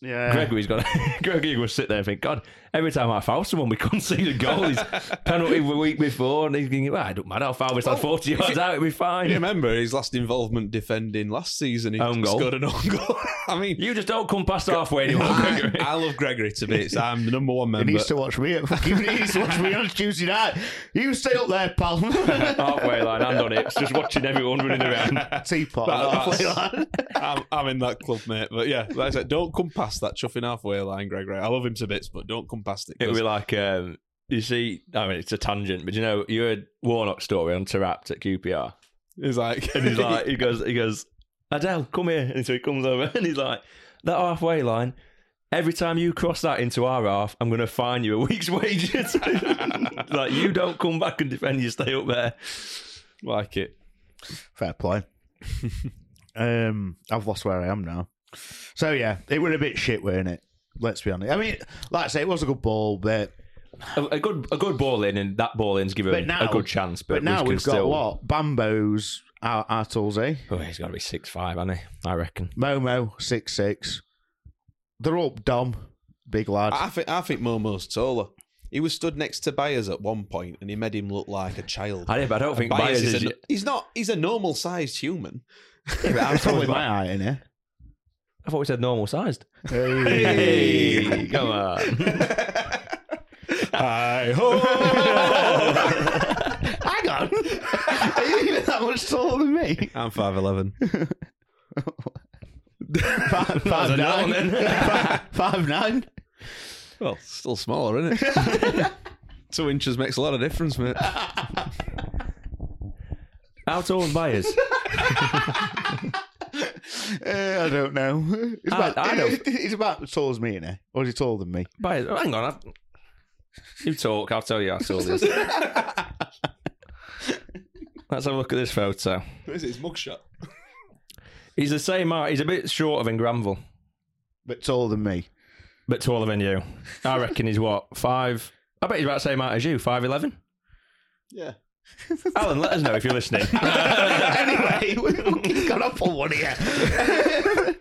Yeah, Gregory's got. Gregory will sit there and think, God, every time I foul someone, we concede a goal. He's penalty the week before, and he's thinking, well, it don't matter how far we stand, forty yards out, it'll be fine. You remember his last involvement defending last season? He Own goal. scored an own goal. I mean, You just don't come past halfway anymore, I, Gregory. I love Gregory to bits. I'm the number one He member. needs to watch me. He needs to watch me on Tuesday night. You stay up there, pal. halfway line, hand on it, just watching everyone running around. Teapot. That- halfway line. I'm, I'm in that club, mate. But yeah, like I said, don't come past that chuffing halfway line, Gregory. I love him to bits, but don't come past it. It would 'cause be like, um, you see, I mean, it's a tangent, but you know, you heard Warnock's story on Taarabt at QPR. He's like, And he's like, he goes, he goes, Adel, come here. And so he comes over and he's like, that halfway line, every time you cross that into our half, I'm going to fine you a week's wages. like, you don't come back and defend, you stay up there. like it. Fair play. um, I've lost where I am now. So yeah, it was a bit shit, weren't it? Let's be honest. I mean, like I say, it was a good ball, but A, a good a good ball in, and that ball in's given but now a good chance. But, But, now we can we've got still, what Bambos, our, our tools, eh? Oh, he's got to be six five, hasn't he? I reckon. Momo six six. They're up Dom, big lad. I think I think Momo's taller. He was stood next to Byers at one point, and he made him look like a child. I, but I don't And think Byers is. a, he's not. He's a normal sized human. Yeah, but I was Probably talking my about- height in here. I thought we said normal sized. Hey. Hey, come on. Hi ho! Hang on. Are you even that much taller than me? I'm five eleven. Five nine. Five nine. Well, still smaller, isn't it? Two inches makes a lot of difference, mate. How tall is Byers? Uh, I don't know. It's I- about, I don't- It's about as tall as me, innit? Or is he taller than me? Byers, oh, hang on. I've... You talk, I'll tell you how tall he is. Let's have a look at this photo. Is it his mugshot? He's the same height. He's a bit shorter than Granville, But taller than me. but taller than you. I reckon he's what five. I bet he's about the same height as you, five eleven. Yeah. Alan, let us know if you're listening. anyway, we've fucking got up on one here.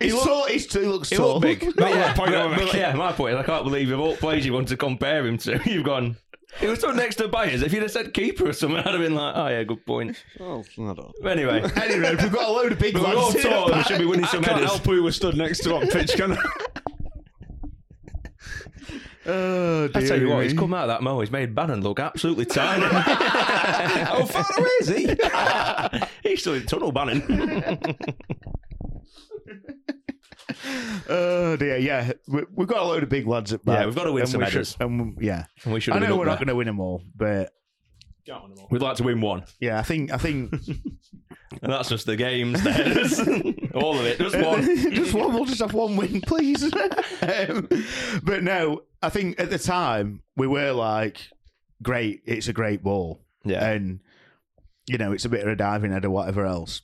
he's tall. He's too looks He tall. looked big. But yeah, point but- but making. yeah, my point is I can't believe of all players you want to compare him to, you've gone. He was stood next to Byers. If you'd have said keeper or something, I'd have been like, oh yeah, good point. Oh, I don't. But anyway, Anyway, we've got a load of big we're lads. all tall. We should be winning I some can't headers. help who was stood next to on pitch, can I? Oh, I tell you what, me. he's come out of that mo. He's made Bannan look absolutely tiny. How far away is he? he's still in tunnel Bannan. Oh dear, yeah. We, we've got a load of big lads at back. Yeah, we've got to win some headers. and yeah, and we should I have know we're not going to win them all, but We'd like to win one, yeah, I think I think and that's just the games, the headers, all of it. Just one. just one. We'll just have one win, please. um, but no, I think at the time we were like, great. It's a great ball, Yeah. and you know it's a bit of a diving head or whatever else.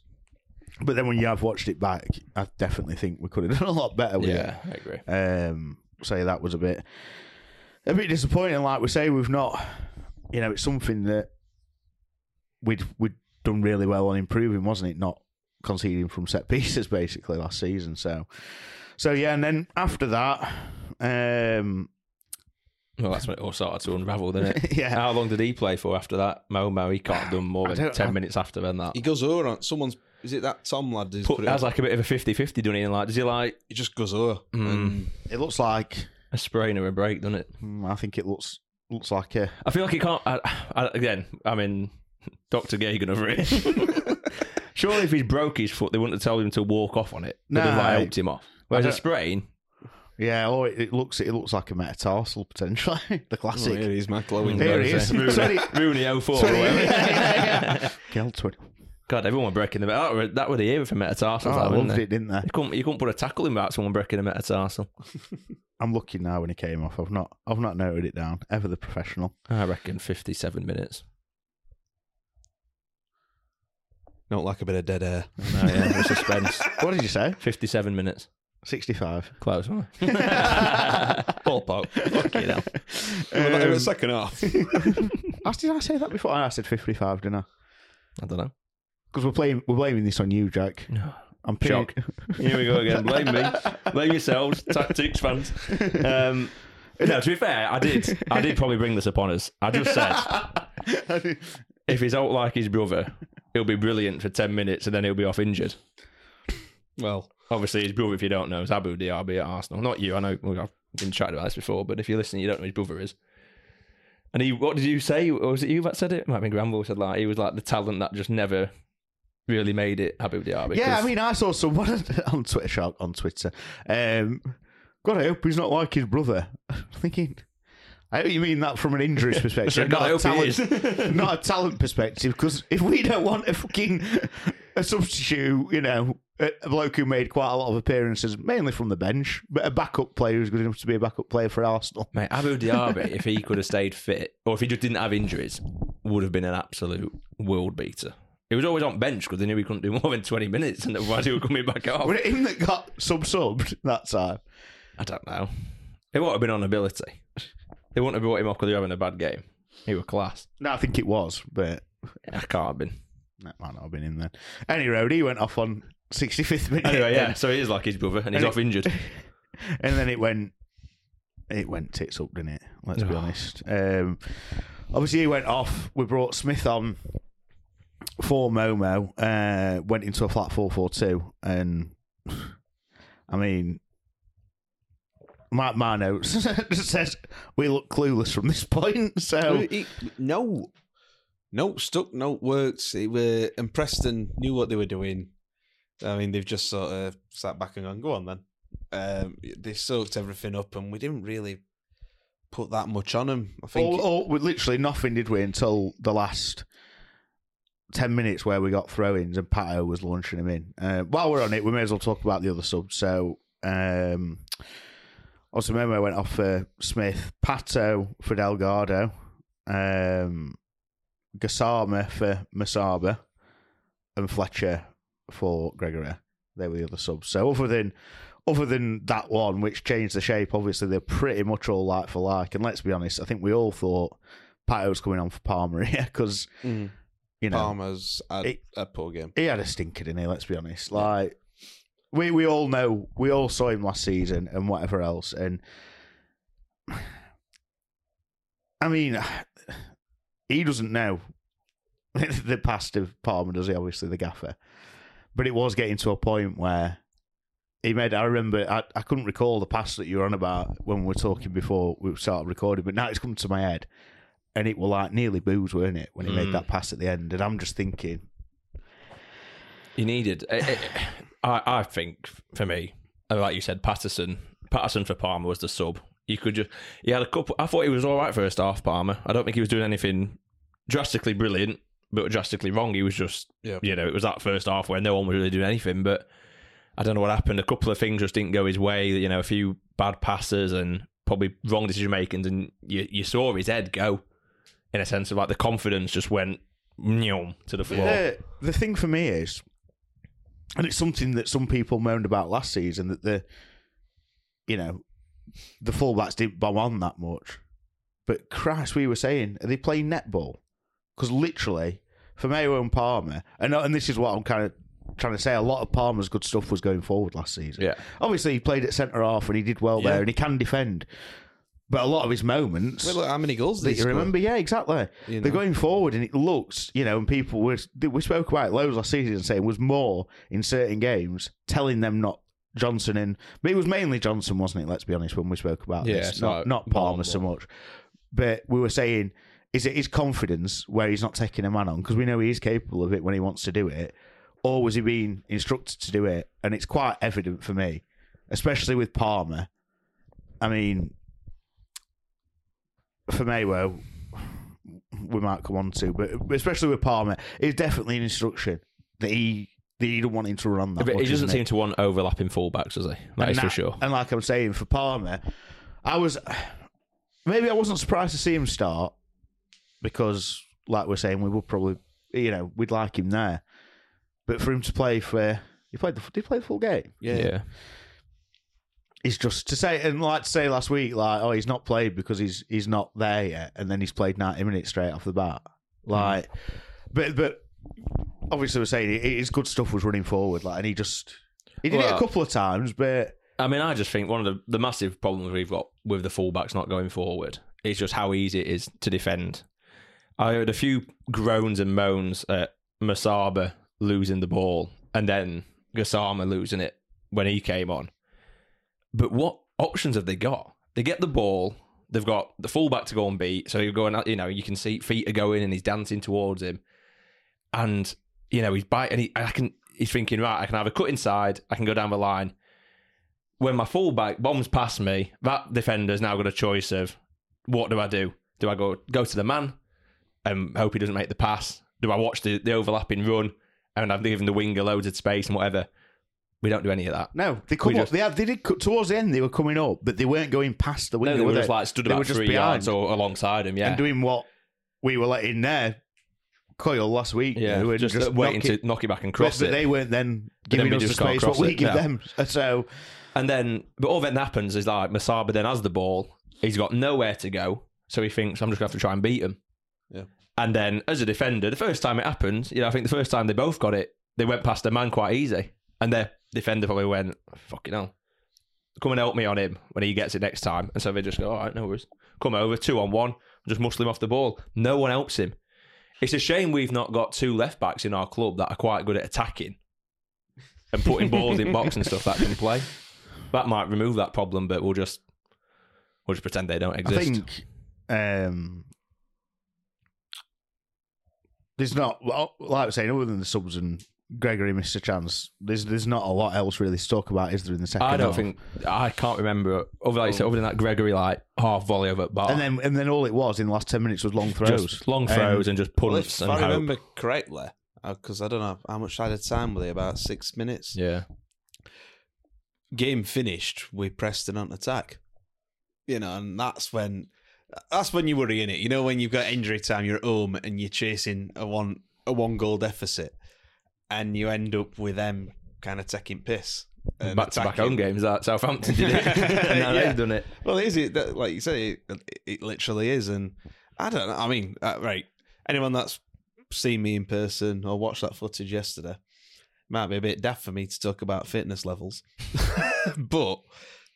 But then when you have watched it back, I definitely think we could have done a lot better with Yeah, I agree. it. Um, say that was a bit a bit disappointing. Like we say, we've not, you know, it's something that we'd we'd done really well on improving, wasn't it? Not conceding from set pieces basically last season. So, so yeah, and then after that, um, Well, that's when it all started to unravel, didn't it? Yeah. How long did he play for after that? Momo, he can't have done more than 10 I- minutes after then that. He goes over on someone's. Is it that Tom lad? who's Put, put it has like a bit of a 50 50, doesn't he? And like, does he like he just goes over. And it looks like a sprain or a break, doesn't it? mm, I think it looks looks like a I feel like he can't. I, I, again, I mean, Dr. Gagan over it. Surely if he's broke his foot, they wouldn't have told him to walk off on it. No. They'd have like, helped him off. Whereas a sprain, Yeah, or it, it looks it looks like a metatarsal potentially. the Oh, classic. here he's my glowing. Here he is. Rooney, 20 Rooney 04. 20 whatever. yeah, yeah, yeah. Gel 20. God, everyone were breaking the that were, that were the era for metatarsals. Oh, I that, weren't loved they? it, didn't they? You couldn't, you couldn't put a tackle in without someone breaking a metatarsal. I'm looking now when he came off. I've not I've not noted it down. Ever the professional. I reckon 57 minutes. Don't like a bit of dead air. Oh, yeah, suspense. What did you say? 57 minutes. 65. Close, wasn't it? Ballpark. Fucking hell. It was Um, the second half. Did I say that before? I said 55, didn't I? I don't know. Because we're playing we're blaming this on you, Jack. No. I'm shocked. Shock. Here we go again. Blame me. Blame yourselves, tactics fans. Um, no, to be fair, I did. I did probably bring this upon us. I just said if he's out like his brother, he'll be brilliant for ten minutes and then he'll be off injured. Well, Obviously, his brother, if you don't know, is Abou Diaby at Arsenal. Not you. I know I've been chatting about this before, but if you're listening, you don't know who his brother is. And he, what did you say? Or was it you that said it? Might have been Granville said like he was like the talent that just never really made it. Abou Diaby. Yeah, I mean, I saw someone on Twitter, on Twitter. Um, God, I hope he's not like his brother. Thinking, I hope you mean that from an injuries perspective, God, not, a talent, not a talent perspective. Because if we don't want a fucking a substitute, you know, a a bloke who made quite a lot of appearances, mainly from the bench, but a backup player who's good enough to be a backup player for Arsenal. Mate, Abou Diaby, if he could have stayed fit, or if he just didn't have injuries, would have been an absolute world beater. He was always on bench because they knew he couldn't do more than 20 minutes, and otherwise he were coming back off. Was it him that got sub subbed that time? I don't know. It won't have been on ability. They wouldn't have brought him off because he was having a bad game. He was class. No, I think it was, but I can't have been. that might not have been him then. Any road, he went off on 65th minute. Anyway, yeah, so he is like his brother, and he's And off it- injured. and then it went it went tits up, didn't it? Let's be honest. Um, obviously, he went off. We brought Smith on for Momo. Uh, went into a flat four four two, and I mean, my my notes says we look clueless from this point. So no, no stuck, no worked. They were and Preston knew what they were doing. I mean, they've just sort of sat back and gone, "Go on, then." Um, they soaked everything up, and we didn't really put that much on them. I think. all, all, we literally nothing did we until the last. 10 minutes where we got throw ins and Pato was launching him in. Uh, while we're on it, we may as well talk about the other subs. So, um, also, Momo went off for Smith, Pato for Delgado, um, Gassama for Musaba, and Fletcher for Gregory. They were the other subs. So, other than other than that one, which changed the shape, obviously they're pretty much all like for like. And let's be honest, I think we all thought Pato was coming on for Palmer here because Mm. you know Palmer's had it- a poor game. he had a stinker, didn't he? Let's be honest. Like we we all know, we all saw him last season and whatever else. And I mean, he doesn't know the past of Palmer, does he? Obviously, the gaffer. But it was getting to a point where he made. I remember. I, I couldn't recall the pass that you were on about when we were talking before we started recording, but now it's come to my head. And it was like nearly booze, weren't it, when he made Mm. that pass at the end? And I'm just thinking, He needed. I, I, think for me, like you said, Paterson, Paterson for Palmer was the sub. You could just. He had a couple. I thought he was all right first half. Palmer. I don't think he was doing anything drastically brilliant, but drastically wrong. He was just. Yeah. You know, it was that first half where no one was really doing anything. But I don't know what happened. A couple of things just didn't go his way. You know, a few bad passes and probably wrong decision makings, and you you saw his head go. In a sense of like the confidence just went to the floor. The, the thing for me is, and it's something that some people moaned about last season that the, you know, the fullbacks didn't bomb on that much. But Christ, we were saying, are they playing netball? Because literally, for Mayo and Palmer, and and this is what I'm kind of trying to say, a lot of Palmer's good stuff was going forward last season. Yeah. Obviously, he played at centre half and he did well Yeah. there, and he can defend. But a lot of his moments, Well, look how many goals did he you score? remember? Yeah, exactly. You They're know. going forward, and it looks, you know, and people were we spoke about it loads last season, saying was more in certain games telling them not Johnson in, but it was mainly Johnson, wasn't it? Let's be honest when we spoke about Yeah, this, it's not like not Palmer so much, but we were saying. Is it his confidence where he's not taking a man on because we know he is capable of it when he wants to do it, or was he being instructed to do it? And it's quite evident for me, especially with Palmer, I mean, for Mayweather, we might come on to, but especially with Palmer, it's definitely an instruction that he that he don't want him to run that. But much, he doesn't isn't seem to want overlapping fullbacks, does he? That and is for sure. And like I'm saying, for Palmer, I was maybe I wasn't surprised to see him start because, like we're saying, we would probably, you know, we'd like him there. But for him to play for, he played the, did he play the full game? Yeah. It's just to say, and like to say last week, like, oh, he's not played because he's he's not there yet, and then he's played 90 minutes straight off the bat. Mm. Like, but but obviously we're saying it- his good stuff was running forward, like, and he just he did it Well- a couple of times, but I mean, I just think one of the, the massive problems we've got with the fullbacks not going forward is just how easy it is to defend. I heard a few groans and moans at Musaba losing the ball and then Gassama losing it when he came on. But what options have they got? They get the ball, they've got the fullback to go and beat, so you're going, you know, you can see feet are going and he's dancing towards him. And, you know, he's biting, he, I can, he's thinking, right, I can have a cut inside, I can go down the line when my fullback bombs past me, that defender's now got a choice of what do I do? Do I go go to the man and hope he doesn't make the pass? Do I watch the, the overlapping run and I've given the winger loads of space and whatever? We don't do any of that. No, they come We up. just- They had, they did cut towards the end. They were coming up, but they weren't going past the No, window. they were were just like stood They about were just three behind yards or alongside him. Yeah, and doing what we were letting there. Coyle last week, yeah, do, and just, uh, waiting knock it- to knock it back and cross but it. they weren't then But then giving we us the just can't space what cross we it, give no. them. So And then, but all that happens is like Musaba then has the ball. He's got nowhere to go, so he thinks I'm just going to have to try and beat him. Yeah. And then, as a defender, the first time it happened, you know, I think the first time they both got it, they went past the man quite easy, and their defender probably went, "Fucking hell, come and help me on him when he gets it next time." And so they just go, "All right, no worries, come over two on one, just muscle him off the ball." No one helps him. It's a shame we've not got two left backs in our club that are quite good at attacking and putting balls in box and stuff that can play. That might remove that problem, but we'll just we'll just pretend they don't exist. I think um, there's not well, like I was saying, other than the subs and Gregory missed a chance. There's there's not a lot else really to talk about, is there? In the second, I don't half? think I can't remember other like you said, other than that Gregory like half volley over at bar. And then and then all it was in the last ten minutes was long throws, just long um, throws and just Well, punts if and I hope. remember correctly, uh, because I don't know how much I had time with it, about six minutes. Yeah. Game finished with Preston on attack. You know, and that's when that's when you worry in it. You know, when you've got injury time, you're at home and you're chasing a one a one goal deficit, and you end up with them kind of taking piss. and Back to back home games that Southampton did it. and now Yeah. they've done it. Well, is it that, like you say? It, it literally is, and I don't know. I mean, uh, right? Anyone that's seen me in person or watched that footage yesterday might be a bit daft for me to talk about fitness levels, but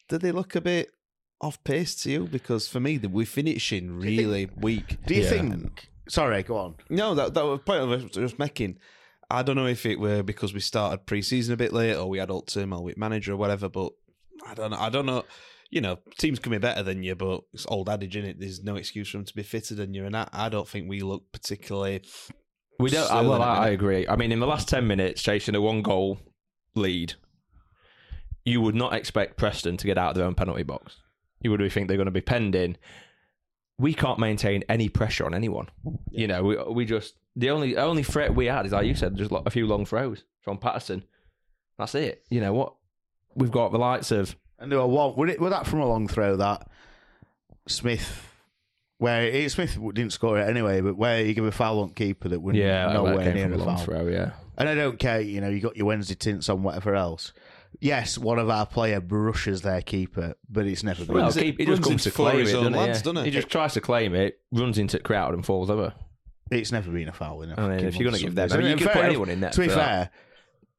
do they look a bit off pace to you? Because for me, we're finishing really weak. Do you Yeah. think? Sorry, go on. No, that that was the point I was just making. I don't know if it were because we started pre-season a bit late or we had all turmoil with manager or whatever, but I don't know. I don't know. You know, teams can be better than you, but it's old adage in it. There's no excuse for them to be fitter than you, and I, I don't think we look particularly. We don't. sterling well, I, I agree. I mean, in the last ten minutes, chasing a one goal lead, you would not expect Preston to get out of their own penalty box. You would think they're going to be penned in. We can't maintain any pressure on anyone. You know, we we just the only only threat we had is like you said, just a few long throws from Paterson. That's it. You know what? We've got the likes of And there were one. Were, it, were that from a long throw that Smith, where it, Smith didn't score it anyway, but where you give a foul on keeper that wouldn't yeah, that nowhere near a a long foul. throw. Yeah, And I don't care, you know, you got your Wednesday tints on whatever else. Yes, one of our player brushes their keeper, but it's never been. well, Runs it- keep, he just comes to claim it, doesn't he? lads, Yeah. doesn't he? He just tries to claim it, runs into the crowd, and falls over. It's never been a foul in a I mean, if you're gonna give them-. I mean, you could put anyone in net To be fair,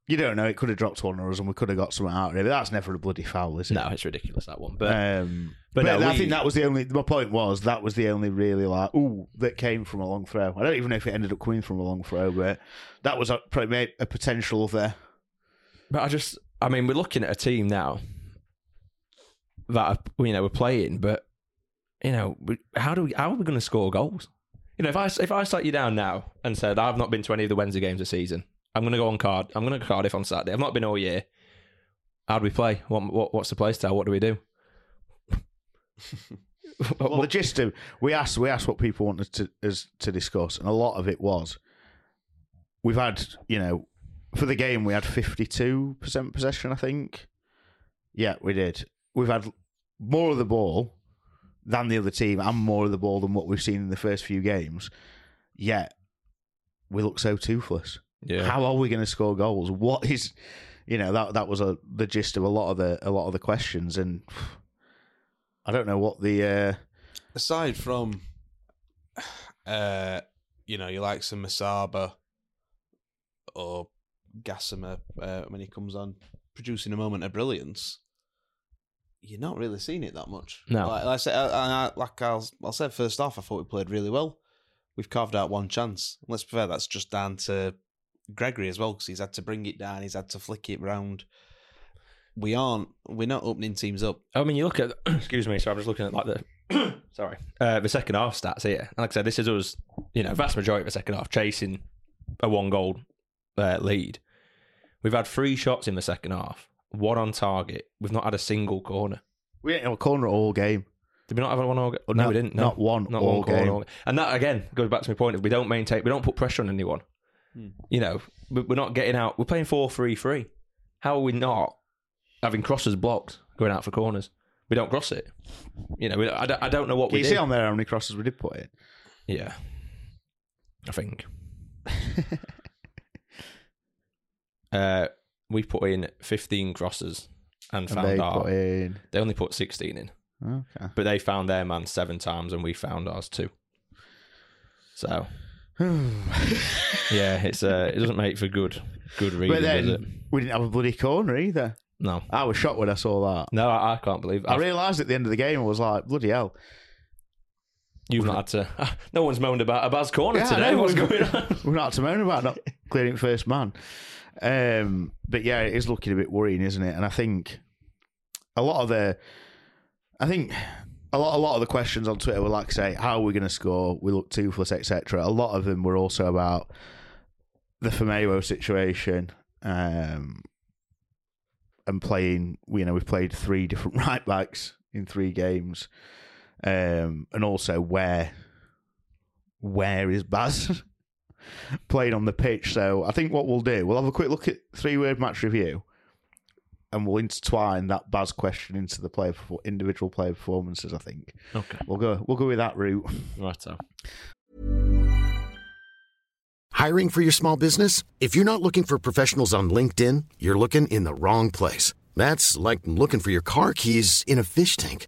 you don't know. It could have dropped one on us, and we could have got something out of it. But that's never a bloody foul, is it? No, it's ridiculous that one. But um, but but, no, I we- think that was the only. My point was that was the only really like ooh that came from a long throw. I don't even know if it ended up coming from a long throw, but that was a, probably made a potential there. But I just, I mean, we're looking at a team now that are, you know we're playing, but you know, how do we, how are we going to score goals? You know, if I if I sat you down now and said I've not been to any of the Wednesday games this season, I'm going to go on card. I'm going to Cardiff on Saturday. I've not been all year. How do we play? What, what what's the play style? What do we do? well, the gist of we asked we asked what people wanted to us to discuss, and a lot of it was we've had you know for the game we had fifty two percent possession, I think. Yeah, we did. We've had more of the ball than the other team, and more of the ball than what we've seen in the first few games. Yet we look so toothless. Yeah. How are we going to score goals? What is, you know, that that was a the gist of a lot of the a lot of the questions, and I don't know what the. Uh, Aside from, uh, you know, you like some Musaba or Gassama uh, when he comes on, producing a moment of brilliance. You're not really seeing it that much. No. like, like I said, I, I, like I'll, I said first off, I thought we played really well. We've carved out one chance. Let's be fair, that's just down to Gregory as well because he's had to bring it down, he's had to flick it round. We aren't. We're not opening teams up. I mean, you look at. excuse me. So I'm just looking at like the. sorry, uh, the second half stats here. Like I said, this is us. You know, vast majority of the second half chasing a one goal uh, lead. We've had three shots in the second half, one on target. We've not had a single corner. we didn't have a corner all game. Did we not have one all? Oh, no, no, we didn't. No. not one Not all one corner. game. all- And that again goes back to my point of we don't maintain, we don't put pressure on anyone. Hmm. You know, we- we're not getting out. We're playing four three three. How are we not having crosses blocked going out for corners? We don't cross it. You know, we, I, don't, I don't know what Can we you did. see on there how many crosses we did put in? Yeah, I think. uh, we put in fifteen crosses and found they our. put in. They only put sixteen in. Okay. But they found their man seven times and we found ours two. So yeah, it's uh, it doesn't make for good good reading, But does it? then we didn't have a bloody corner either. No, I was shocked when I saw that. no, I, I can't believe I I've- realised at the end of the game, I was like, bloody hell. you've not had to. no one's moaned about a Baz corner Yeah, I today. know, What's we've- going on? We're not to moan about not clearing first man. Um, but yeah, it is looking a bit worrying, isn't it? And I think a lot of the, I think a lot, a lot of the questions on Twitter were like, say, how are we going to score? We look toothless, etc. A lot of them were also about the Famewo situation. Um, and playing, you know, we've played three different right backs in three games, um, and also where, where is Baz playing on the pitch? So I think what we'll do, we'll have a quick look at three word match review, and we'll intertwine that Baz question into the player perfor- individual player performances. I think Okay, we'll go, we'll go with that route. right. So Hiring for your small business? If you're not looking for professionals on LinkedIn, you're looking in the wrong place. That's like looking for your car keys in a fish tank.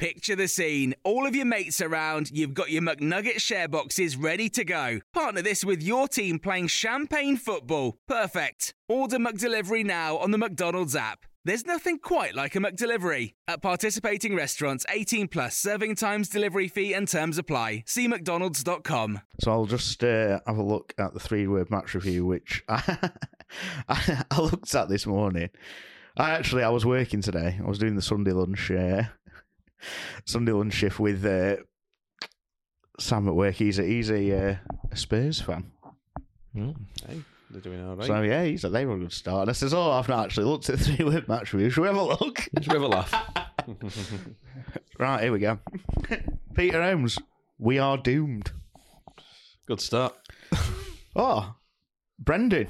Picture the scene. All of your mates around, you've got your McNugget share boxes ready to go. Partner this with your team playing champagne football. Perfect. Order McDelivery now on the McDonald's app. There's nothing quite like a McDelivery. At participating restaurants, 18 plus serving times, delivery fee, and terms apply. See McDonald's.com. So I'll just uh, have a look at the three word match review, which I, I, looked at this morning. I actually I was working today. I was doing the Sunday lunch uh, Sunday lunch shift with uh, Sam at work. He's a he's a, uh, a Spurs fan. Mm. Hey, they're doing all right. So yeah, he's like, they were a good start. And I says, "Oh, I've not actually looked at the three word match review. Should we have a look?" Should we have a laugh? right, here we go. Peter Holmes, we are doomed. Good start. Oh, Brendan,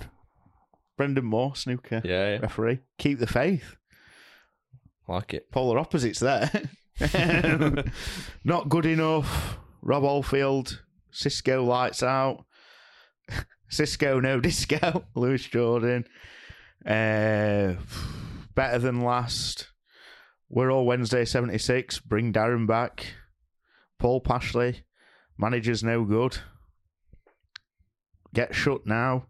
Brendan Moore, snooker Yeah, yeah. referee. Keep the faith. like it. Polar opposites there. Not good enough. Rob Oldfield, Xisco lights out. Xisco no disco. Lewis Jordan. Uh, better than last. We're all Wednesday 76. Bring Darren back. Paul Pashley. Manager's no good. Get shut now.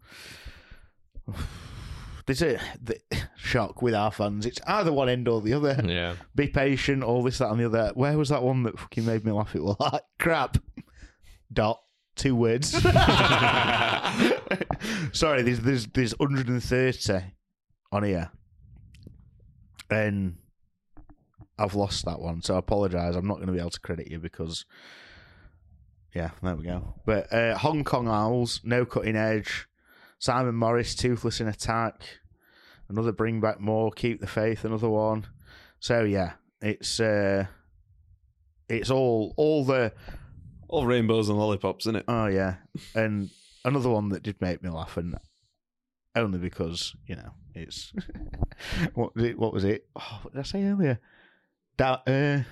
There's a the, shock with our fans. It's either one end or the other Yeah. be patient, all this, that, and the other. Where was that one that fucking made me laugh? It was like crap. Dot two words. Sorry, there's there's there's 130 on here, and I've lost that one. So I apologise. I'm not going to be able to credit you because, yeah, there we go. But uh, Hong Kong Owls, no cutting edge. Simon Morris, toothless in attack. Another bring back more, keep the faith. Another one. So yeah, it's uh, it's all all the All rainbows and lollipops, isn't it? Oh yeah, and another one that did make me laugh, and only because you know it's what was it? What was it? Oh, what did I say earlier? Down. Uh,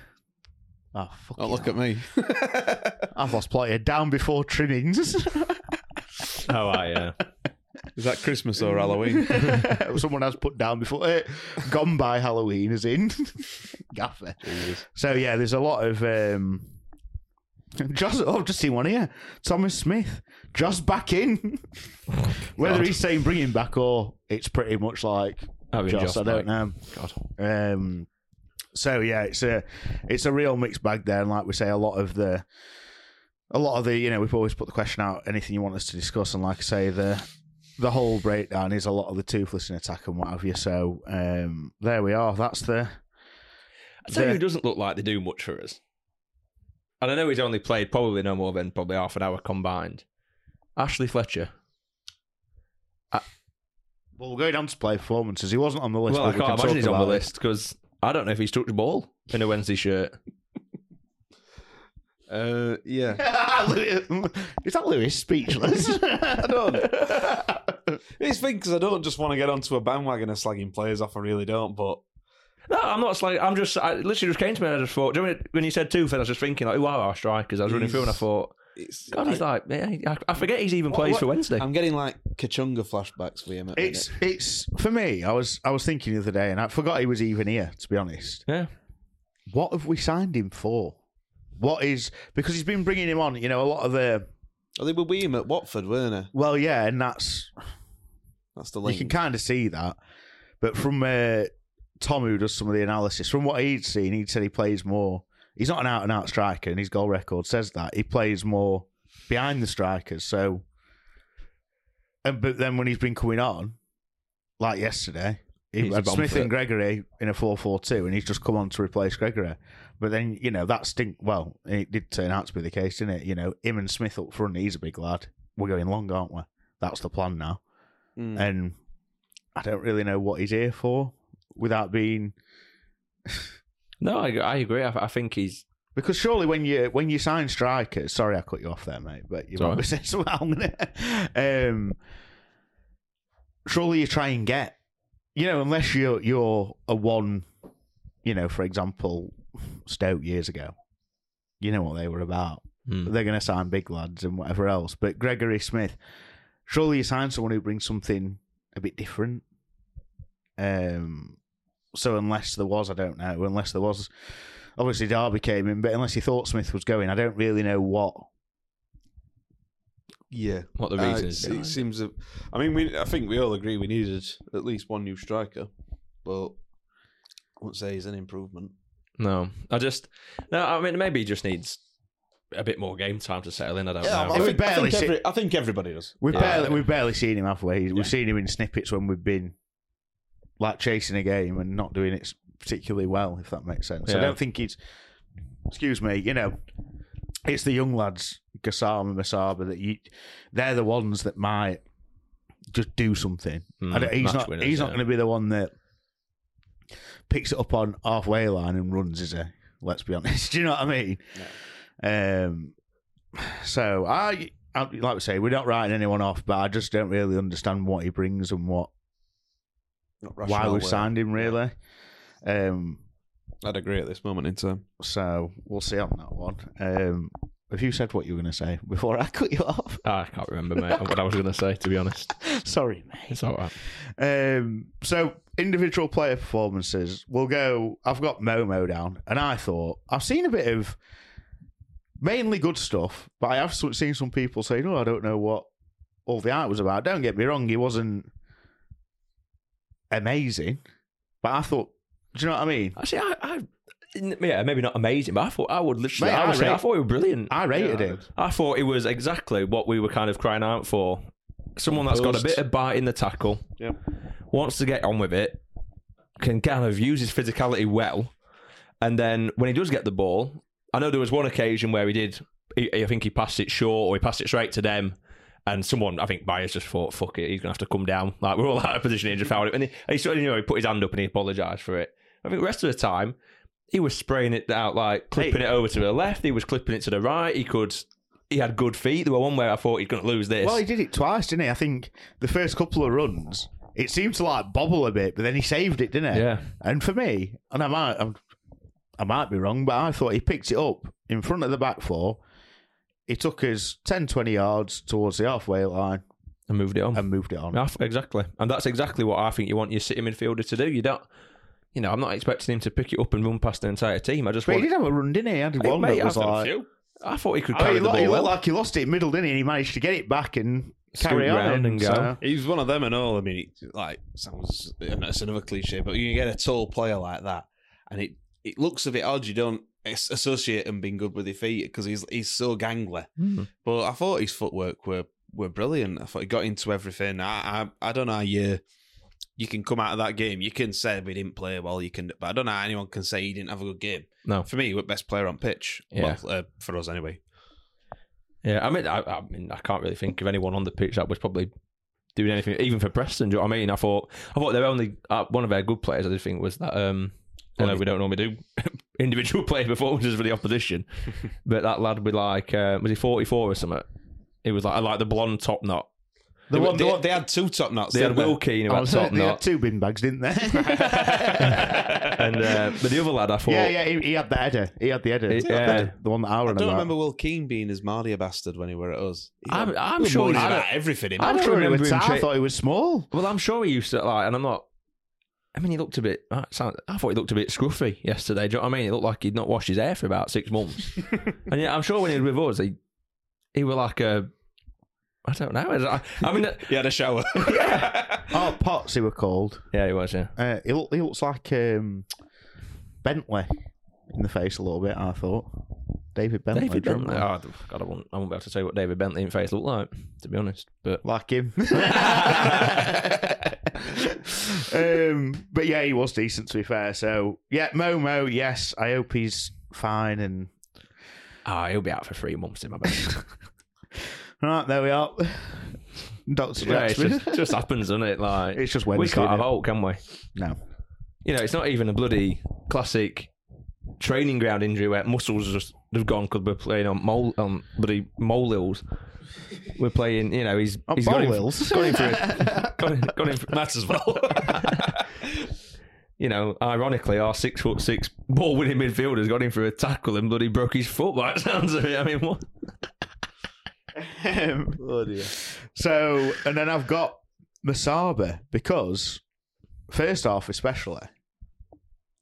oh fuck! Don't look at me. I've lost plot here. Down before trimmings. Oh, I yeah. Is that Christmas or Halloween? Someone has put down before. Uh, gone by Halloween is in. Gaffer. So yeah, there's a lot of. um Joss, oh, I've just seen one here. Thomas Smith, Joss back in. Whether God. he's saying bring him back or it's pretty much like Having Joss, Joss I don't back. know. God. Um, so yeah, it's a it's a real mixed bag there, and like we say, a lot of the a lot of the you know we've always put the question out anything you want us to discuss, and like I say, the the whole breakdown is a lot of the toothless in attack and what have you. So um, there we are. That's the I tell you, the- who doesn't look like they do much for us. And I know he's only played probably no more than probably half an hour combined. Ashley Fletcher. well, we'll go down to play performances. He wasn't on the list. well, I can't can imagine he's on the it. list because I don't know if he's touched ball in a Wednesday shirt. Uh, yeah. is that Lewis speechless? I don't. It's thing because I don't just want to get onto a bandwagon of slagging players off. I really don't. But No, I'm not like I'm just. I literally just came to me and I just thought. Do you know when- when you said two, things? I was just thinking like, who are our strikers? I was running through and I thought, it's, God, he's like, yeah, I, I forget he's even What- plays what- for Wednesday. I'm getting like Kachunga flashbacks for him. At It's minute. it's for me. I was I was thinking the other day, and I forgot he was even here. To be honest, yeah. what have we signed him for? What is because he's been bringing him on. You know, a lot of the Oh, they were with him at Watford, weren't they? well, yeah, and that's That's the you can kind of see that. But from uh, Tom, who does some of the analysis, from what he'd seen, he'd said he plays more. He's not an out and out striker, and his goal record says that he plays more behind the strikers. So, and but then when he's been coming on, like yesterday, he He's had gone Smith for and it. Gregory in a 4-4-2, and he's just come on to replace Gregory. But then you know that stink. Well, it did turn out to be the case, didn't it? You know, him and Smith up front. He's a big lad. We're going long, aren't we? That's the plan now. Mm. And I don't really know what he's here for, without being No, I, I agree. I, I think he's. because surely when you when you sign strikers, sorry I cut you off there, mate, but you might be saying something. Um, surely you try and get, you know, unless you're you're a one, you know, for example, Stoke years ago, you know what they were about. Hmm. They're going to sign big lads and whatever else. But Gregory Smith, surely you sign someone who brings something a bit different. Um, so unless there was, I don't know. Unless there was, obviously Derby came in, but unless he thought Smith was going, I don't really know what. Yeah, What the Uh, reason it, is it it. seems. A, I mean, we. I think we all agree we needed at least one new striker, but I wouldn't say he's an improvement. No, I just. No, I mean, maybe he just needs a bit more game time to settle in. I don't know. I, we think, I, barely think see- every, I think everybody does. We've Yeah. barely we've barely seen him, halfway. we? Yeah. We've seen him in snippets when we've been like chasing a game and not doing it particularly well, if that makes sense. I Yeah. don't think he's. Excuse me, you know, it's the young lads, Gassama, Musaba, that you, they're the ones that might just do something. Hmm, I don't, he's match not. winners, he's not yeah. going to be the one that picks it up on halfway line and runs, is he? Let's be honest. Do you know what I mean? Um, so I, I, like we say, we're not writing anyone off, but I just don't really understand what he brings and what Not why we've signed him. Really. Um, I'd agree at this moment in time. so we'll see on that one. Um, have you said what you were going to say before I cut you off? I can't remember, mate, what I was going to say, to be honest. Sorry, mate. It's all right. Um, so individual player performances. We'll go. I've got Momo down, and I thought I've seen a bit of mainly good stuff, but I have seen some people saying, "Oh, I don't know what all the art was about." Don't get me wrong; he wasn't amazing, but I thought, do you know what I mean? Actually, I, I yeah, maybe not amazing, but I thought I would literally. Mate, I, I would say, rate- I thought he was brilliant. I rated him. I thought it was exactly what we were kind of crying out for. Someone that's got a bit of bite in the tackle, Yep. wants to get on with it, can kind of use his physicality well, and then when he does get the ball, I know there was one occasion where he did. He, I think he passed it short or he passed it straight to them. And someone, I think Byers just thought, "Fuck it, he's gonna have to come down." Like we're all out of position, he just fouled it, and he, and he sort of, you know, he put his hand up and he apologised for it. I think the rest of the time, he was spraying it out, like clipping it over to the left. He was clipping it to the right. He could, he had good feet. There were one where I thought he's going to lose this. Well, he did it twice, didn't he? I think the first couple of runs, it seemed to like bobble a bit, but then he saved it, didn't he? Yeah. And for me, and I might, I'm, I might be wrong, but I thought he picked it up in front of the back four. He took us 10, 20 yards towards the halfway line and moved it on. and moved it on. Exactly, and that's exactly what I think you want your city midfielder to do. You don't, you know, I'm not expecting him to pick it up and run past the entire team. I just But he want. did have a run, didn't he? He had Hey, one mate, that was I've a like. few. I thought he could I carry mean, he the looked, ball he looked well. like he lost it in middle, didn't he? And he managed to get it back and carry on. round and go. so- He's one of them and all. I mean, it, like sounds it's another cliche, but you get a tall player like that, and it it looks a bit odd. You don't associate him being good with his feet because he's he's so gangly. Hmm. But I thought his footwork were were brilliant. I thought he got into everything. I I, I don't know how you you can come out of that game. You can say we didn't play well. You can, but I don't know how anyone can say he didn't have a good game. No. for me, he was best player on pitch. Yeah. Well, uh, for us anyway. Yeah, I mean, I, I mean, I can't really think of anyone on the pitch that was probably doing anything, even for Preston. Do you know what I mean? I thought, I thought their only uh, one of their good players. I did think was that. Um, I know we don't normally do individual player performances for the opposition, but that lad with like, uh, was he forty four or something? It was like I like the blonde top knot. The They- one, they- they, they had two top knots. They had didn't Will Keane who had top they had two bin bags, didn't they? and uh, but the other lad, I thought, yeah, yeah, he, he had the header. He had the header. He- the, yeah. the one that I remember. I don't remember Will Keane being as Mardy a bastard when he were at us. He I'm- got- I'm he was sure moaning he's- about everything. I I don't don't remember remember him I tra- thought he was small. Well, I'm sure he used to like, and I'm not. I mean, he looked a bit. I I thought he looked a bit scruffy yesterday. Do you know what I mean? He looked like he'd not washed his hair for about six months. and yeah, I'm sure when he was with us, he he was like a. I don't know. I, I mean, He had a shower. Oh, Potts, he were called. yeah, he was. Yeah, Uh, he, look, he looks like um, Bentley in the face a little bit. I thought David Bentley. David Bentley. Oh, God, I won't, I won't be able to tell you what David Bentley in the face looked like, to be honest. But like him. um, but yeah, he was decent to be fair. So yeah, Momo, yes, I hope he's fine. And ah, he'll be out for three months in my bed. Right there we are. Doctor yeah, it Jackson. just, just happens, doesn't it? Like It's just we can't have innit? hope, can we? no, You know, it's not even a bloody classic training ground injury where muscles just have gone because we're playing on mole on bloody molehills. We're playing, you know, he's On he's got him, molehills? got him for a, got him, got him for, Matt as well. you know, ironically, our six foot six ball winning midfielder's got him for a tackle and bloody broke his foot by the sounds of it. I mean, what? Um, oh dear. So, and then I've got Musaba because, first off, especially,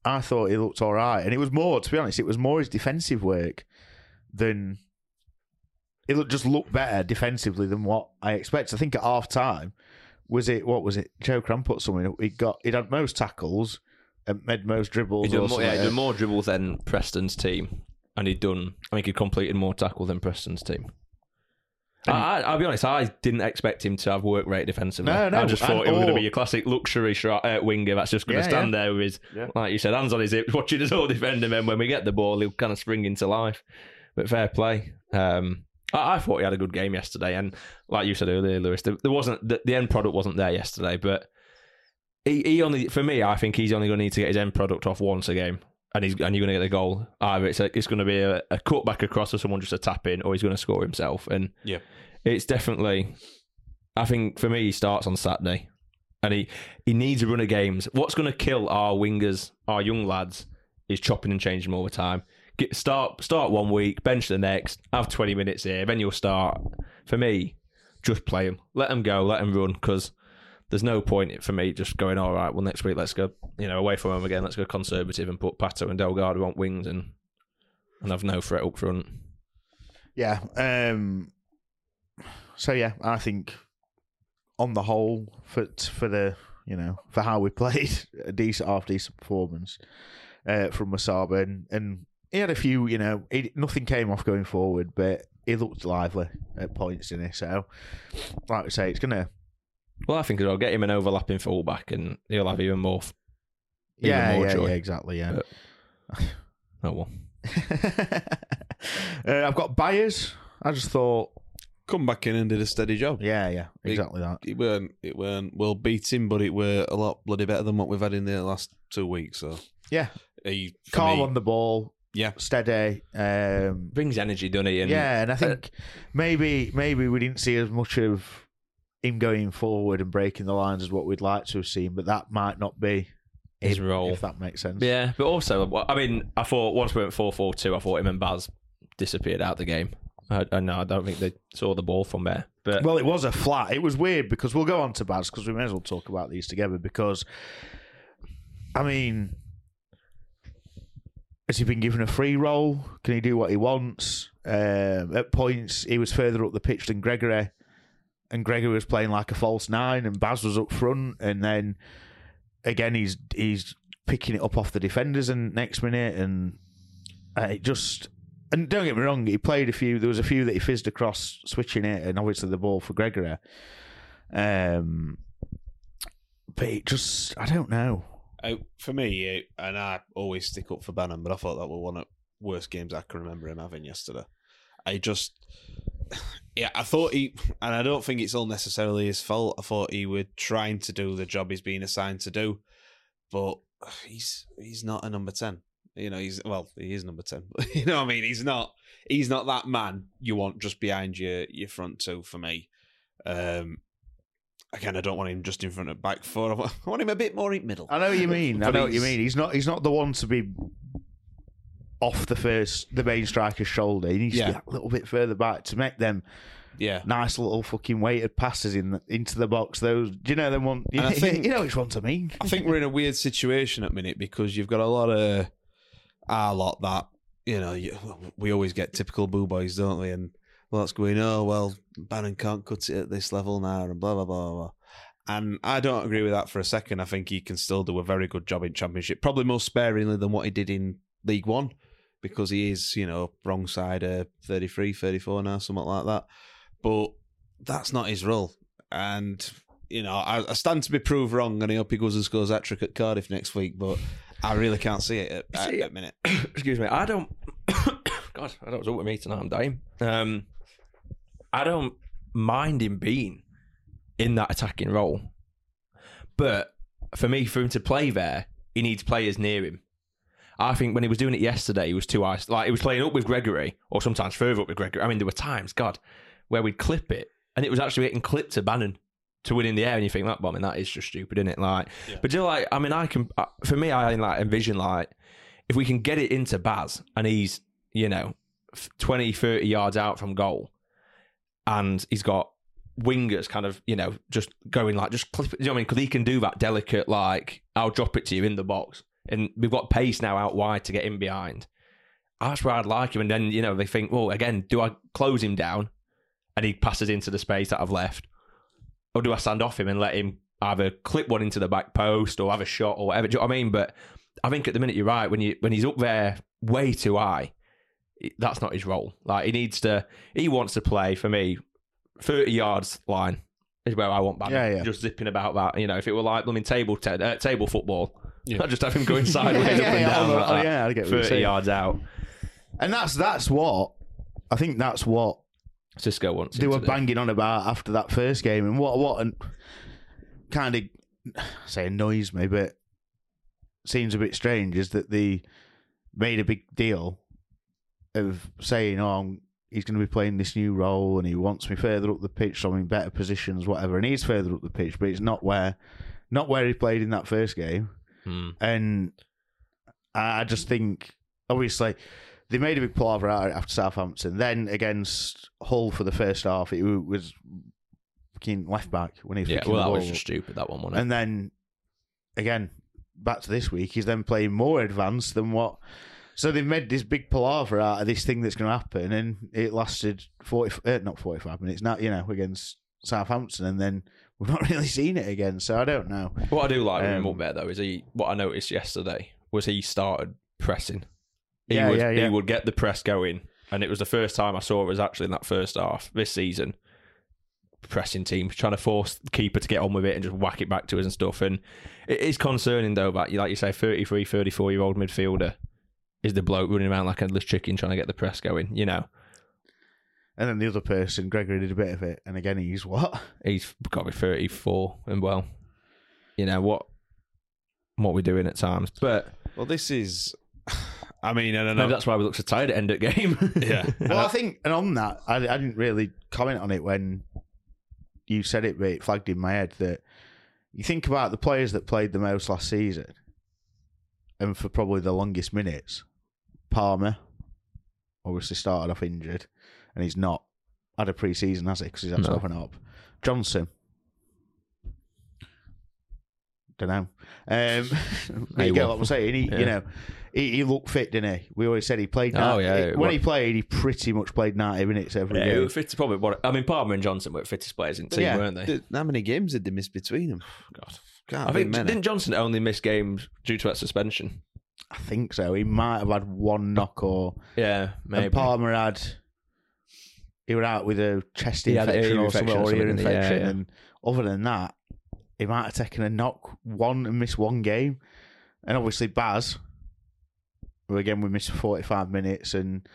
I thought he looked all right. And it was more, to be honest, it was more his defensive work than. It looked, just looked better defensively than what I expected. I think at half time, was it, what was it? Joe Cram put something. He got, he'd had most tackles and made most dribbles. He'd done, or more, yeah, he'd like done more dribbles than Preston's team, and he'd done. I think he'd completed more tackle than Preston's team. I, I, I'll be honest. I didn't expect him to have work rate defensively. No, no, I just thought it was going to be your classic luxury shot, uh, winger that's just going to Yeah, stand yeah. there with his, like you said, hands on his hips, watching us all defend him. And when we get the ball, he'll kind of spring into life. But fair play. Um, I, I thought he had a good game yesterday, and like you said earlier, Lewis, there, there wasn't the, the end product wasn't there yesterday, but he, he only for me, I think he's only going to need to get his end product off once a game, and he's and you're going to get the goal. Either it's a, it's going to be a, a cut back across or someone just a tap in, or he's going to score himself. And Yeah. it's definitely. I think for me, he starts on Saturday, and he he needs a run of games. What's going to kill our wingers, our young lads, is chopping and changing all the time. Get, start start one week, bench the next, have twenty minutes here, then you'll start. For me, just play them, let them go, let them run, because there's no point for me just going all right. Well, next week let's go, you know, away from home again. Let's go conservative and put Pato and Delgado on wings and and have no threat up front. Yeah. Um, so yeah, I think on the whole, for for the you know for how we played, a decent half decent performance. uh, from Musaba, and, and he had a few. You know, he, nothing came off going forward, but he looked lively at points in it. So, like I say, it's gonna. Well, I think I'll get him an overlapping fullback, and he'll have even more. Even Yeah, more yeah, joy. yeah, exactly. Yeah. Oh well. uh, I've got Byers. I just thought, Come back in and did a steady job. yeah, yeah, It- exactly that. It weren't it weren't well beating, but it were a lot bloody better than what we've had in the last two weeks. So Yeah, he, for calm me- on the ball, yeah, steady. Um, Brings energy, doesn't he? And, yeah, and I uh, think maybe maybe we didn't see as much of him going forward and breaking the lines is what we'd like to have seen, but that might not be His role. if that makes sense. Yeah, but also, I mean, I thought once we went 4 4 2, I thought him and Baz disappeared out the game. I, I, no, I don't think they saw the ball from there. But Well, it was a flat. It was weird because we'll go on to Baz because we may as well talk about these together because, I mean, has he been given a free role? Can he do what he wants? Um, at points, he was further up the pitch than Gregory, and Gregory was playing like a false nine, and Baz was up front, and then again he's he's picking it up off the defenders and next minute, and uh, it just and don't get me wrong, he played a few. There was a few that he fizzed across, switching it, and obviously the ball for Gregory. Um, but it just, I don't know. I, for me, it, and I always stick up for Bannan, but I thought that was one of the worst games I can remember him having yesterday. I just, yeah, I thought he, and I don't think it's all necessarily his fault. I thought he was trying to do the job he's been assigned to do, but he's he's not a number ten. You know, he's well, he is number ten. But you know what I mean? He's not he's not that man you want just behind your your front two for me. Um again, I don't want him just in front of back four. I want- him a bit more in middle. I know what you mean. I know what you mean. He's not. He's not the one to be off the first, the main striker's shoulder. He needs to Yeah. be a little bit further back to make them Yeah. nice little fucking weighted passes in the, into the box. Those, do you know them one? You, think- you know which ones I mean. I think we're in a weird situation at the minute because you've got a lot of a lot that you know you, we always get typical boo boys, don't we? And well, that's going. Oh well, Bannan can't cut it at this level now, and blah blah blah blah. And I don't agree with that for a second. I think he can still do a very good job in Championship, probably more sparingly than what he did in League One, because he is, you know, wrong side uh, 33, 34 now, something like that. But that's not his role. And, you know, I, I stand to be proved wrong, and I hope he goes and scores hat trick at Cardiff next week, but I really can't see it at, at, See, at minute. excuse me, I don't. God, I don't know what with me tonight. I'm dying. Um, I don't mind him being in that attacking role, but for me, for him to play there, he needs players near him. I think when he was doing it yesterday, he was too ice. Like he was playing up with Gregory, or sometimes further up with Gregory. I mean, there were times, God, where we'd clip it, and it was actually getting clipped to Bannan to win in the air, and you think that, bombing that is just stupid, isn't it? Like, but you know, like, I mean, I can, uh, for me, I like envision like if we can get it into Baz and he's, you know, f- 20, 30 yards out from goal and he's got wingers kind of, you know, just going like, just clip it, you know what I mean? Because he can do that delicate, like, I'll drop it to you in the box. And we've got pace now out wide to get in behind. That's where I'd like him. And then, you know, they think, well, again, do I close him down and he passes into the space that I've left? Or do I stand off him and let him either clip one into the back post or have a shot or whatever? Do you know what I mean? But I think at the minute you're right. When you when he's up there way too high, that's not his role. Like he needs to, he wants to play for me. Thirty yards line is where I want Bannan. Yeah, yeah. Just zipping about that. You know, if it were like I mean table te- uh, table football, Yeah. I'd just have him going sideways Yeah, up yeah, and down. oh, like oh, that, yeah, I get what you're thirty saying. yards out. And that's that's what I think. That's what Xisco wants. they him were to do. banging on about after that first game, and what what and kind of say annoys me, but seems a bit strange is that they made a big deal of saying, "Oh, I'm- he's going to be playing this new role, and he wants me further up the pitch, so I'm in better positions, whatever." And he's further up the pitch, but it's not where not where he played in that first game, Hmm. and I just think obviously. They made a big palaver out after Southampton. Then against Hull for the first half, it was fucking left back when he was Yeah, well, that was just stupid. That one, wasn't it? And then again, back to this week, he's then playing more advanced than what. So they've made this big palaver out of this thing that's going to happen, and it lasted forty, uh, not forty-five minutes. Now you know against Southampton, and then we've not really seen it again. So I don't know. What I do like with him Um, up there though is he. What I noticed yesterday was he started pressing. He Yeah, would yeah, yeah. he would get the press going, and it was the first time I saw it was actually in that first half this season. Pressing teams trying to force the keeper to get on with it and just whack it back to us and stuff. And it is concerning though that, like you say, 33, 34 year old midfielder is the bloke running around like a endless chicken trying to get the press going. You know, And then the other person, Gregory, did a bit of it, and again he's what? he's got to be 34 and well, you know what what we're doing at times. But Well, this is. I mean, I don't know. maybe that's why we look so tired at end of game. yeah. Well, I think, and on that, I, I didn't really comment on it when you said it, but it flagged in my head that you think about the players that played the most last season, and for probably the longest minutes, Palmer obviously started off injured, and he's not had a pre-season, has he? Because he's had to No. open up. Johnson. Don't know. Um, there you He go. will. Like I'm saying, he, Yeah. you know, he, he looked fit, didn't he? We always said he played. Oh, ni- yeah, when what- he played, he pretty much played ninety minutes every Yeah, game. who were fit, probably what I mean. Palmer and Johnson were the fittest players in the team, Yeah. weren't they? Th- How many games did they miss between them? God, Can't I be think many. didn't Johnson only miss games due to that suspension? I think so. He might have had one knock or Yeah, maybe. and Palmer had. He was out with a chest He had an infection ear or something, infection or or ear something, yeah, infection, yeah. and other than that, he might have taken a knock one and missed one game. And obviously Baz, who again we missed forty five minutes, and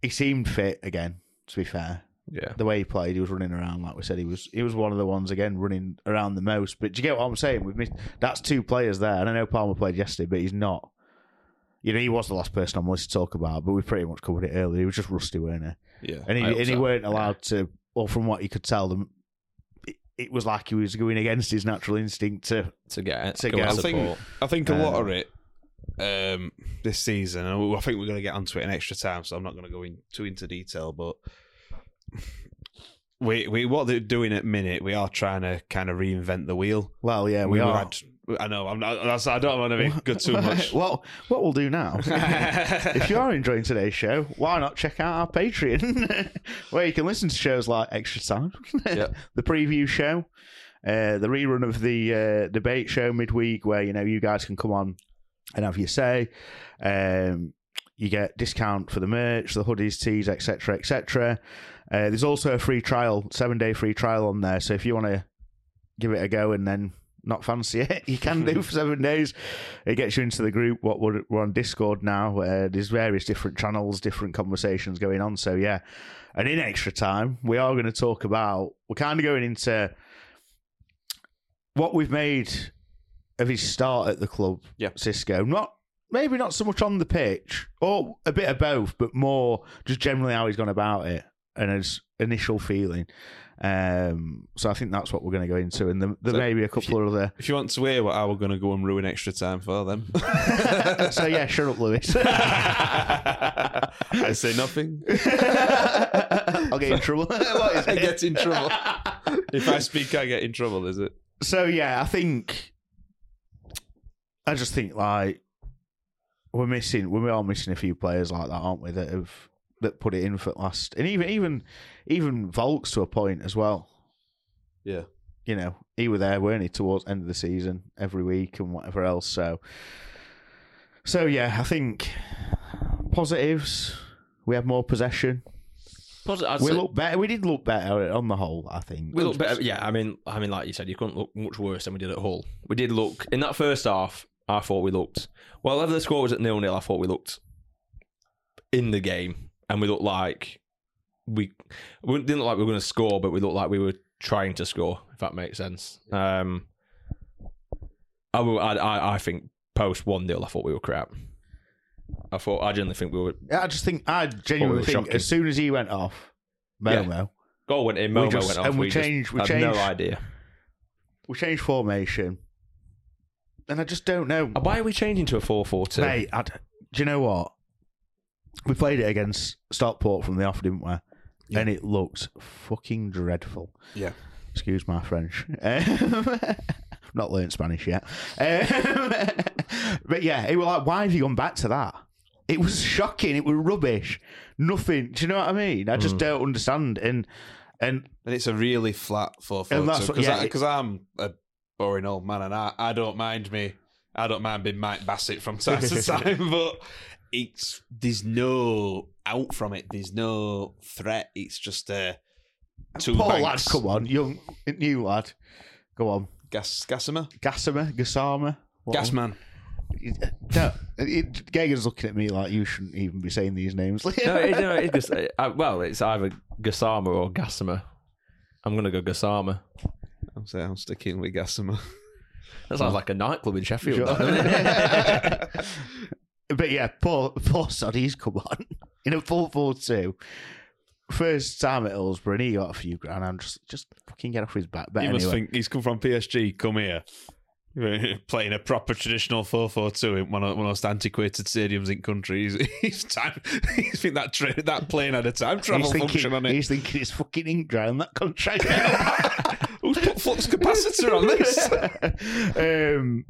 he seemed fit again. To be fair, yeah, the way he played, he was running around like we said. He was he was one of the ones again running around the most. But do you get what I'm saying? We've missed that's two players there, and I know Palmer played yesterday, but he's not. You know, he was the last person I wanted to talk about, but we pretty much covered it earlier. He was just rusty, weren't he? Yeah. And he I hope and he so. weren't allowed to. Well, from what you could tell them, it, it was like he was going against his natural instinct to. to get To get and I think support. I think a lot Uh, of it um, this season, and I think we're going to get onto it in extra time, so I'm not going to go in too into detail. But we we what they're doing at minute, we are trying to kind of reinvent the wheel. Well, yeah, we, We've are. had- I know. I'm not. That's, I don't want to be good too much. well, what we'll do now, if you are enjoying today's show, why not check out our Patreon, where you can listen to shows like Extra Time, Yeah. the preview show, uh, the rerun of the uh, debate show midweek, where you know you guys can come on and have your say. Um, you get discount for the merch, the hoodies, tees, etc., etc. Uh, there's also a free trial, seven day free trial on there. So if you want to give it a go and then not fancy it, you can do for seven days. It gets you into the group. What we're, we're on Discord now. Uh, there's various different channels, different conversations going on. So yeah, and in extra time, we are going to talk about. We're kind of going into what we've made of his start at the club. Yeah. Xisco. Not maybe not so much on the pitch, or a bit of both, but more just generally how he's gone about it and his initial feeling. Um, so I think that's what we're going to go into, and there, there So may be a couple of other. If you want to hear what I were going to go and ruin extra time for them, so yeah, shut up, Lewis. I say nothing. I'll get in trouble. What is I it? get in trouble. if I speak, I get in trouble. Is it? So yeah, I think I just think like we're missing we are all missing a few players like that, aren't we? That have that put it in for last, and even even even Vaulks to a point as well. Yeah. You know, he were there, weren't he, towards end of the season every week and whatever else. So, so yeah, I think positives. We have more possession. Posi- I'd we say- look better. We did look better on the whole. I think We look better. Yeah, I mean, I mean, like you said, you couldn't look much worse than we did at Hull. We did look in that first half. I thought we looked well. Whether the score was at nil nil, I thought we looked in the game, and we looked like we, we didn't look like we were going to score, but we looked like we were trying to score. If that makes sense. Um, I, will- I, I, think post one 0 I thought we were crap. I thought I genuinely think we were. I just think I genuinely think shocking. as soon as he went off, Yeah. Momo, Goal went in. We Momo just- went off. and we just changed- we changed- no idea. we changed formation, and I just don't know. Why are we changing to a four four two? Mate, I do you know what? We played it against Stockport from the off, didn't we? And it looked fucking dreadful. Yeah. Excuse my French. Not learned Spanish yet. But yeah, it was like, why have you gone back to that? It was shocking. It was rubbish. Nothing. Do you know what I mean? I just Mm. don't understand. And and And it's a really flat four foot yeah, because I'm a boring old man and I, I don't mind me I don't mind being Mike Bassett from time to time, but it's there's no out from it. There's no threat. It's just uh, two Poor lad, banks. come on, young, new lad. Go on. Gas, Gassimer? Gassimer? Gassama? Gasman. No, it, Gagan's looking at me like you shouldn't even be saying these names. no, it, no, it's just, uh, well, it's either Gassama or Gassama. I'm going to go Gassama. I'm saying I'm sticking with Gassimer. That sounds like a nightclub in Sheffield. Sure. but yeah, poor, poor Soddy's come on. In a 4 4 2. First time at Hillsborough, and he got a few grand. I'm just, just fucking get off his back. But you anyway. must think he's come from PSG. Come here. Playing a proper traditional 4 4 2 in one of one of the most antiquated stadiums in country. He's, he's time. He's think that tra- that plane had a time travel thinking, function on it. He's thinking it's fucking on that contract. Who's put flux capacitor on this? um,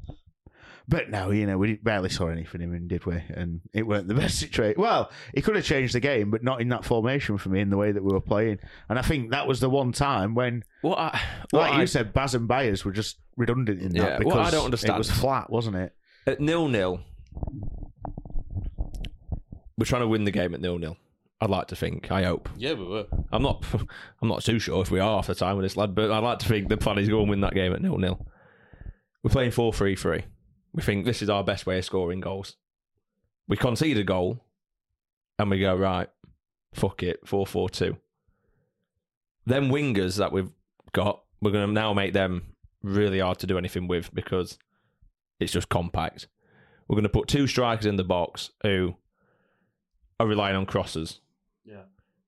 but no, you know, we barely saw anything of him, did we? And it weren't the best situation. Well, he could have changed the game, but not in that formation for me in the way that we were playing. And I think that was the one time when, what I, what like I, you said, Baz and Byers were just redundant in that Yeah, because what I don't understand- it was flat, wasn't it? At nil nil, we're trying to win the game at nil nil. I'd like to think. I hope. Yeah, we were. I'm not. I'm not too sure if we are half the time with this lad, but I'd like to think the plan is go and win that game at nil nil. We're playing 4-3-3. We think this is our best way of scoring goals. We concede a goal, and we go right. Fuck it, 4-4-2. Them wingers that we've got, we're going to now make them really hard to do anything with because it's just compact. We're going to put two strikers in the box who are relying on crosses. Yeah.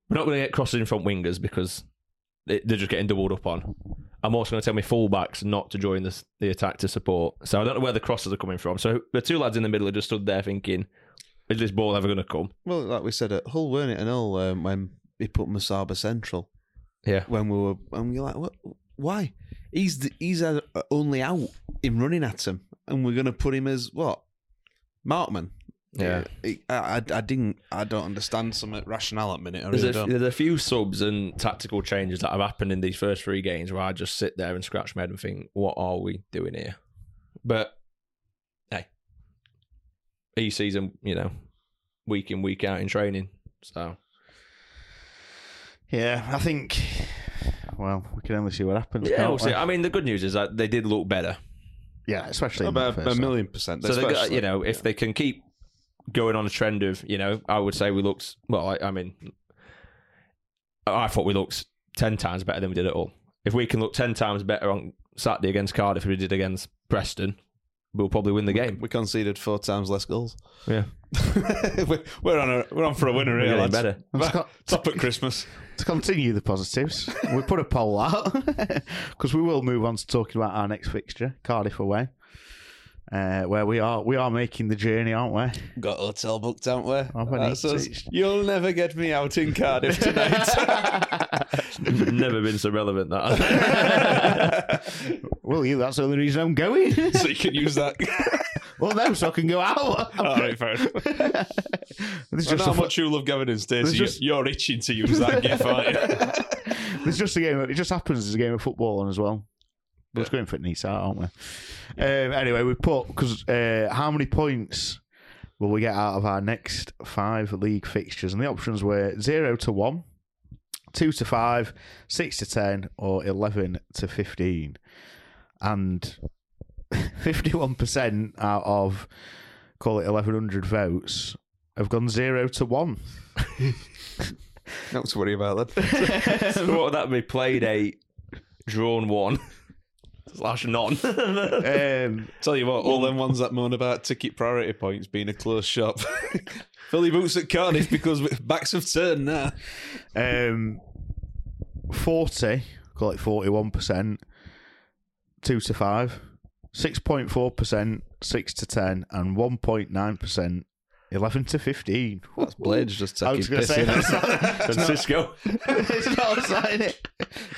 We're not going to get crosses in front wingers because they- they're just getting doubled up on. I'm also going to tell my fullbacks not to join the, the attack to support. So I don't know where the crosses are coming from. So the two lads in the middle are just stood there thinking, is this ball ever going to come? Well, like we said at Hull, weren't it? And Hull um, when he put Musaba central. Yeah. When we were, and you're like, what? Why? He's the, he's only out in running at him, and we're going to put him as what? Markman. Yeah. I, I, I didn't. I don't understand some rationale at minute. I There's really a, don't. there's a few subs and tactical changes that have happened in these first three games where I just sit there and scratch my head and think, what are we doing here? But hey, each season, you know, week in, week out in training. So Yeah, I think. Well, we can only see what happens. yeah, we'll see. I mean, the good news is that they did look better. yeah, especially About a half. million percent. So got, you know, if they can keep going on a trend of, you know, I would say we looked well. I, I mean, I thought we looked ten times better than we did at all. If we can look ten times better on Saturday against Cardiff than we did against Preston, we'll probably win the game. we conceded four times less goals. Yeah, we're, we're on a we're on for a winner We're here. getting lads. better. Let's go- Top at Christmas. to continue the positives, we put a poll out because we will move on to talking about our next fixture, Cardiff away, uh, where we are we are making the journey, aren't we? Got a hotel booked, aren't we? Haven't we? That's us. It's- You'll never get me out in Cardiff tonight. never been so relevant that. Well, you that's the only reason I'm going. so you can use that. well, no, so I can go out. All right, fair enough. There's just, how a, much you love Gavin and Stacey. There's You're, just- you're itching to use that gif, aren't you? there's just a game. It just happens as a game of football on as well. We're just going for it neat out, aren't we? Um, anyway, we put because uh, how many points will we get out of our next five league fixtures? And the options were zero to one, two to five, six to ten, or eleven to fifteen. And fifty-one percent out of call it eleven hundred votes have gone zero to one. Not to worry about that. so what would that be? Played eight, drawn one, slash none. Um, Tell you what, all them ones that moan about ticket priority points being a closed shop. Fill your boots at Cardiff because backs have turned now. Um, 40, call it 41%, 2 to 5, 6.4%, 6 to 10, and 1.9%, 11 to 15. That's Blades just I taking was going to piss say, in that's not, it's not, Xisco. it's not saying it.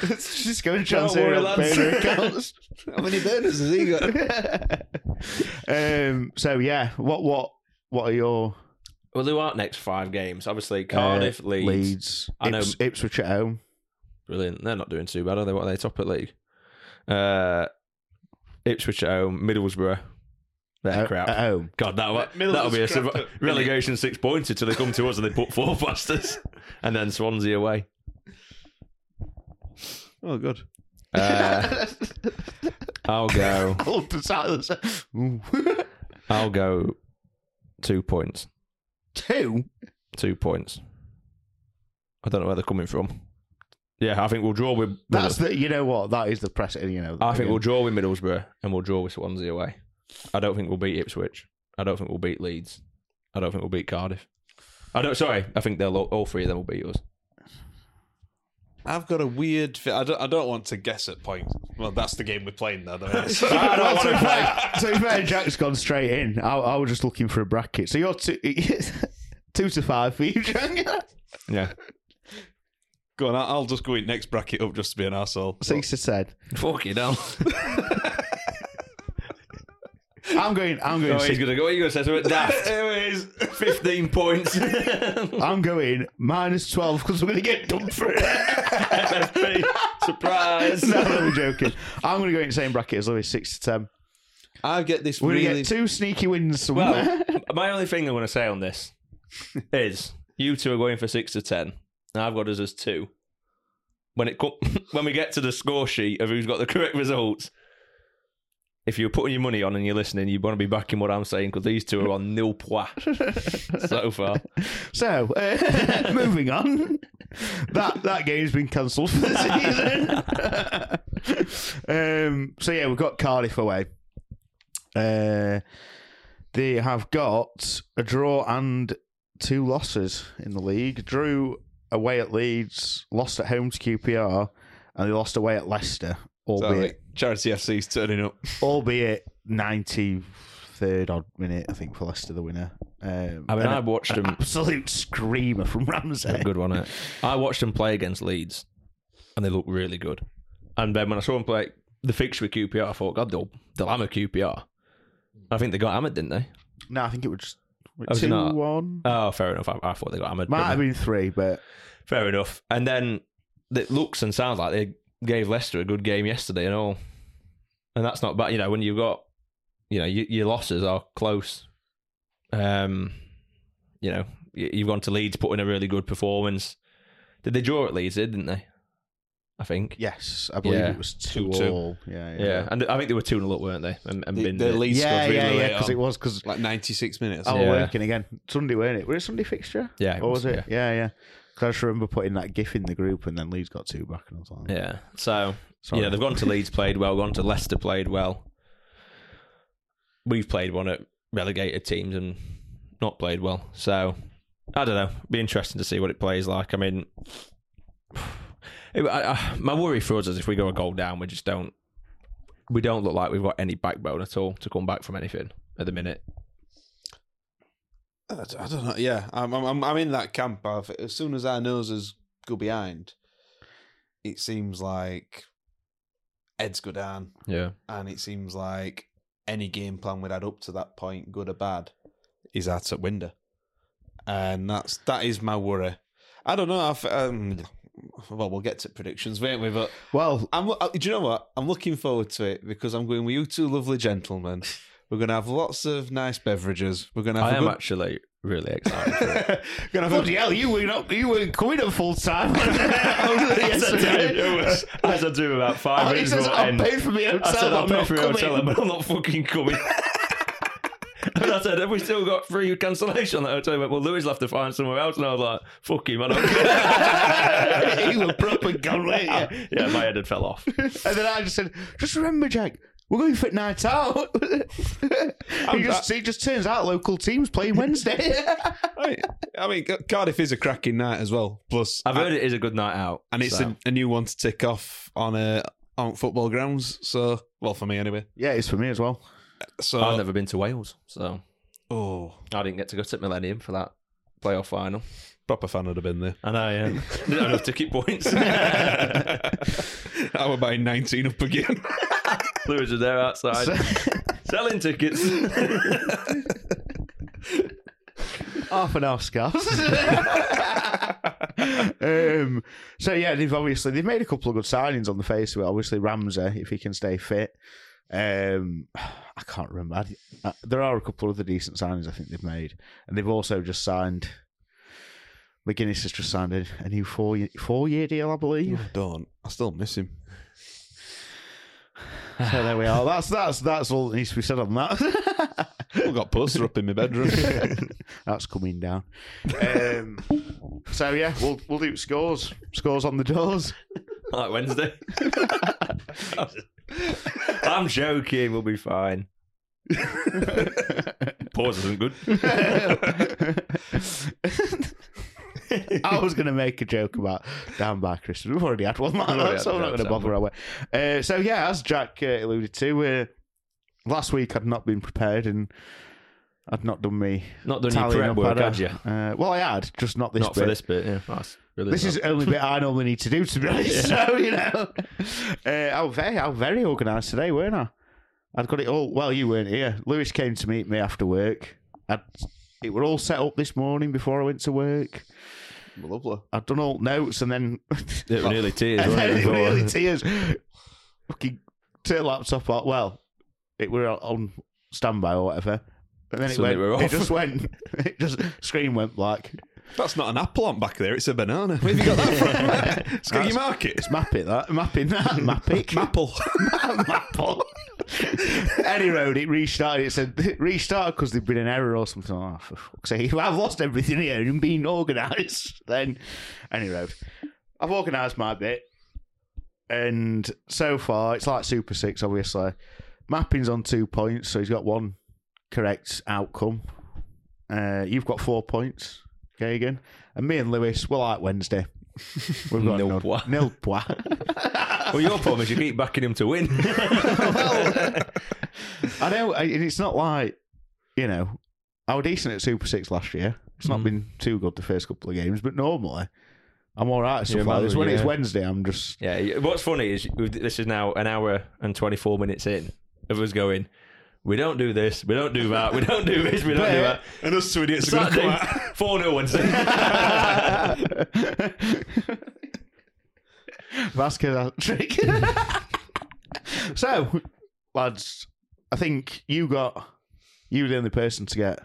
It's just going to Don't worry, on lads. burner accounts. How many burners has he got? um, so, yeah, what, what, what are your well, who aren't next five games? Obviously, Cardiff, uh, Leeds. Leeds, I know- Ips- Ipswich at home. Brilliant. They're not doing too bad, are they? What are they top at league? Uh, Ipswich at home, Middlesbrough, They're At- crap. at home. God, that Middlesbrough's that'll be a crap relegation six pointer till they come to us and they put four past us, and then Swansea away. Oh, good. Uh, I'll go. I love the silence. Ooh. I'll go two points. Two. Two points. I don't know where they're coming from. Yeah, I think we'll draw with. That's the. You know what? That is the press. You know. I think we'll draw with Middlesbrough and we'll draw with Swansea away. I don't think we'll beat Ipswich. I don't think we'll beat Leeds. I don't think we'll beat Cardiff. I don't. Sorry, I think they'll all, all three of them will beat us. I've got a weird. Fi- I don't. I don't want to guess at points. Well, that's the game we're playing now. Though. Well, to, be fair, to be fair, Jack's gone straight in. I, I was just looking for a bracket. So you're two, two to five for you, Jack. Yeah. Go on. I'll I'll just go in next bracket up just to be an asshole. Six to ten. Fuck you, down. I'm going. I'm going. Oh, he's six, gonna go. You're gonna say something daft. Anyways, Fifteen points. I'm going minus twelve because we're going to get done for it. Surprise. no, I'm joking. I'm going to go in the same bracket as Louis, six to ten. I get this We're going to really. get two sneaky wins somewhere. Well, my only thing I'm going to say on this is you two are going for six to ten. and I've got us as two. When it com- when we get to the score sheet of who's got the correct results, if you're putting your money on and you're listening, you want to be backing what I'm saying because these two are on nil point so far. So, uh, moving on. That that game's been cancelled for the season. um, so yeah, we've got Cardiff away. Uh, they have got a draw and two losses in the league. Drew away at Leeds, lost at home to QPR, and they lost away at Leicester, albeit Charity FC's turning up. albeit ninety third odd minute, I think, for Leicester the winner. Um, I mean, and I a- watched an them- absolute screamer from Ramsey. A good one. It. I watched him play against Leeds, and they looked really good. And then when I saw him play the fixture with QPR, I thought, God, they'll they'll hammer QPR. I think they got hammered, didn't they? No, I think it was just Oh, was it two not? one. Oh, fair enough. I, I thought they got hammered. Might but have been three, but Fair enough. And then it looks and sounds like they gave Leicester a good game yesterday and all. And that's not bad. You know, when you've got, you know, your, your losses are close. Um, you know, you- you've gone to Leeds, put in a really good performance. Did they draw at Leeds? Didn't they? I think. yes, I believe Yeah. it was two 2-2. all. Yeah, yeah, Yeah, and I think they were two 0 up, weren't they? And, and The, been the Leeds yeah, scored really yeah, yeah. Because it was because like 96 minutes. Oh, Yeah. working again Sunday, weren't it? Was it Sunday fixture? Yeah, it or was, was it? Yeah, yeah. Because I just remember putting that GIF in the group, and then Leeds got two back, and I was like, Yeah. So Sorry. yeah, they've gone to Leeds, played well, gone to Leicester, played well. We've played one at relegated teams and not played well. So I don't know. Be interesting to see what it plays like. I mean, it- I, I, my worry for us is if we go a goal down, we just don't. We don't look like we've got any backbone at all to come back from anything at the minute. I don't know. Yeah, I'm, I'm, I'm in that camp. Of, as soon as our noses go behind, it seems like heads go down, Yeah. and it seems like any game plan we'd had up to that point, good or bad, is out at window, and that's that is my worry. I don't know. I've, um, well, we'll get to predictions, won't we? But well, I'm. uh, Do you know what? I'm looking forward to it because I'm going with you two lovely gentlemen. We're going to have lots of nice beverages. We're going to have I a am good- actually really excited. For it. Gonna have bloody hell, you were not, you were coming at full time. I said to I said to him about five Oh, he minutes says, "I'll end. pay for my I said, I'll I'm pay not for my coming." hotel, but I'm not fucking coming. and I said, have we still got free cancellation on that hotel? He went, well, Louis left to find somewhere else. And I was like, fuck him, I don't care. you were proper gone, weren't yeah, my head had fell off. And then I just said, just remember, Jack, we're going for night out. he, just, he just turns out local teams playing Wednesday. I I mean, Cardiff is a cracking night as well. Plus, I've heard it is a good night out. and it's so. a, a new one to tick off on a on football grounds. So, well, for me anyway. yeah, it's for me as well. So, I've never been to Wales, so oh, I didn't get to go to Millennium for that playoff final. proper fan would have been there. I know, yeah. Didn't have enough ticket points. I were buying 19 up again. Louis was there outside selling tickets. half an hour scarves. um, so yeah, they've obviously they've made a couple of good signings on the face of it. Obviously Ramsey, if he can stay fit. Um, I can't remember. I, uh, there are a couple of other decent signings I think they've made, and they've also just signed. McGuinness has just signed a, a new four year, four year deal, I believe. I don't. I still miss him. So there we are. That's that's that's all that needs to be said on that. I've got poster up in my bedroom. that's coming down. Um, so yeah, we'll we'll do scores. Scores on the doors. Like Wednesday. I'm joking. We'll be fine. Pause isn't good. I was going to make a joke about down by Christmas. We've already had one like that, so I'm not going to bother haven't our way. Uh, so yeah, as Jack uh, alluded to, uh, last week I'd not been prepared and I'd not done me Not done your prep work, had you? Uh, well, I had, just not this Not bit. for this bit. Yeah, that's really This is the only bit I normally need to do, to be honest. So you know, uh, I was very, I was very organised today, weren't I? I'd got it all. Well, you weren't here. Lewis came to meet me after work. I'd, it were all set up this morning before I went to work. Lovely. I'd done all notes and then It were nearly tears, and then it, it were nearly tears. Fucking turn laptop off. Well, it were on standby or whatever. And then it Suddenly went. we're It just went. It just screen went black. That's not an apple on back there. It's a banana. Where have you got that from? your market. It's Mappit that. Mapping that. Mapic. Maple. Mapple. Any road, it restarted. It said restart because there'd been an error or something. Oh, for fuck's sake. I've lost everything here and been organised, then any road. I've organised my bit. And so far, it's like Super Six, obviously. Mappin's on two points, so he's got one correct outcome. Uh, you've got four points, Kagan. And me and Lewis, we're like Wednesday. We've got Nil point. nil point. Well, your problem is you keep backing him to win. I know, and it's not like you know, I was decent at Super Six last year. It's not Mm. been too good the first couple of games, but normally I'm all right stuff You're like this. When it's. Wednesday, I'm just yeah. What's funny is this is now an hour and 24 minutes in of us going, we don't do this, we don't do that, we don't do this, we don't do that. And us two idiots are going to Saturday, come 4 0 Wednesday. Vasquez hat trick. so, lads, I think you got you were the only person to get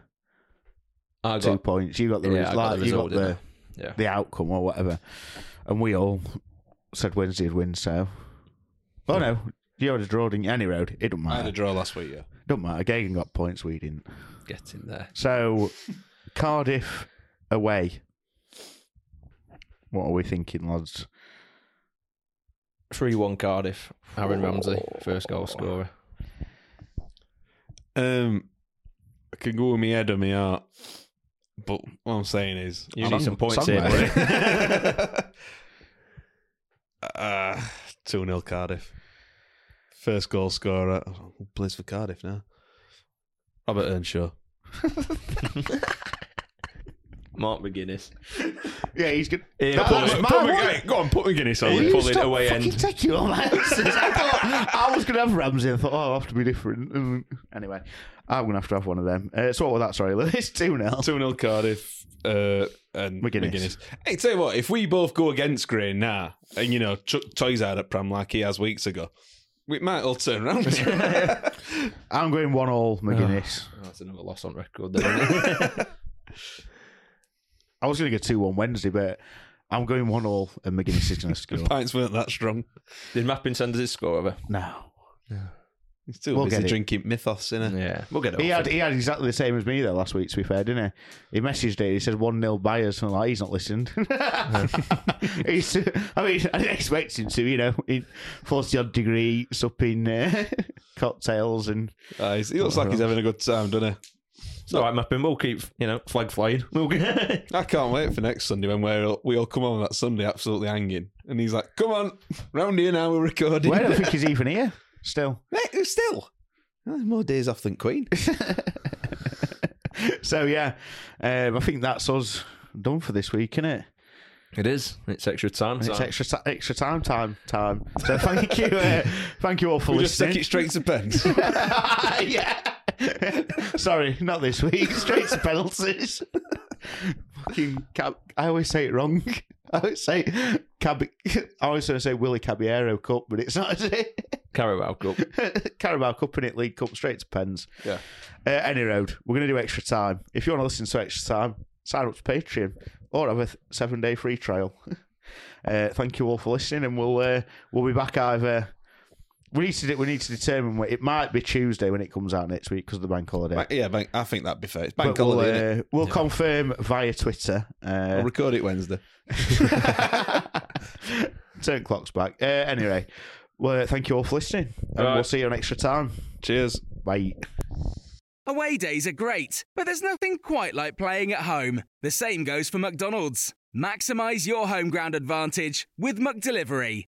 I two points. You got the Yeah, res- I got like, the you got the yeah. the outcome or whatever, and we all said Wednesday'd win. So, oh no, you had a draw, didn't you? Any road, it don't matter. I had a draw last week, yeah. Don't matter. Gagan got points, we didn't. Get in there. So, Cardiff away. What are we thinking, lads? 3 1 Cardiff. Aaron Ramsey, first goal scorer. Um, I can go with my head or my heart. But what I'm saying is... You I'm- need some points here, there. buddy. Uh, 2 0 Cardiff. First goal scorer. Oh, plays for Cardiff now? Robert Earnshaw. Mark McGuinness. Yeah, he's good. Yeah, That- put that's it- my Put one. McGuinness- go on, put McGuinness on. Will you You pull it stop away fucking end. taking all my answers. I thought I was going to have Ramsey. I thought, oh, I'll have to be different. Mm. Anyway, I'm going to have to have one of them. Uh, so what was that? Sorry, Lewis. 2 0. 2 0 Cardiff uh, and McGuinness. McGuinness. Hey, tell you what, if we both go against Grain now, and you know, chuck toys out at Pram like he has weeks ago, we might all turn around. I'm going 1 all McGuinness. Ah. Oh, that's another loss on record. Then. I was going to go 2 1 Wednesday, but I'm going 1 all and McGuinness is going to score. Pints weren't that strong. Did Mappin send us his score over? No. He's too We'll busy get it. drinking mythos, innit? Yeah, we'll get it. He had, him. he had exactly the same as me though last week. To be fair, didn't he? He messaged it. He said one 0 Byers, and I'm like he's not listened. he's, I mean, I didn't expect him to. You know, in forty odd degree supping uh, cocktails and Uh, he's- he looks like he's having a good time, doesn't he? It's all right, Mappin. We'll keep, you know, flag flying. We'll get... I can't wait for next Sunday when we're, we all come on that Sunday absolutely hanging. And he's like, come on, round here now, we're recording. well, I don't think he's even here still. Mate, still. Oh, more days off than Queen. So yeah, um, I think that's us done for this week, isn't it? It is. It's extra time. It's extra ti- extra time time time. So thank you, uh, thank you all for we just listening. take it straight to pens. yeah. Sorry, not this week. Straight to penalties. Fucking cab- I always say it wrong. I always say cab. I always want to say Willy Caballero Cup, but it's not. Is it? Carabao Cup. Carabao Cup and it League Cup straight to pens. Yeah. Uh, any road, we're going to do extra time. If you want to listen to extra time, sign up to Patreon or have a th- seven day free trial. uh, thank you all for listening, and we'll uh, we'll be back either. We need to we need to determine when it might be Tuesday when it comes out next week because of the bank holiday. Bank- yeah, bank, I think that'd be fair. It's bank But we'll, holiday. innit? uh, we'll confirm via Twitter. Uh, I'll record it Wednesday. turn clocks back. Uh, anyway, well, uh, thank you all for listening, and Right. we'll see you on extra time. Cheers. Bye. Away days are great, but there's nothing quite like playing at home. The same goes for McDonald's. Maximize your home ground advantage with McDelivery.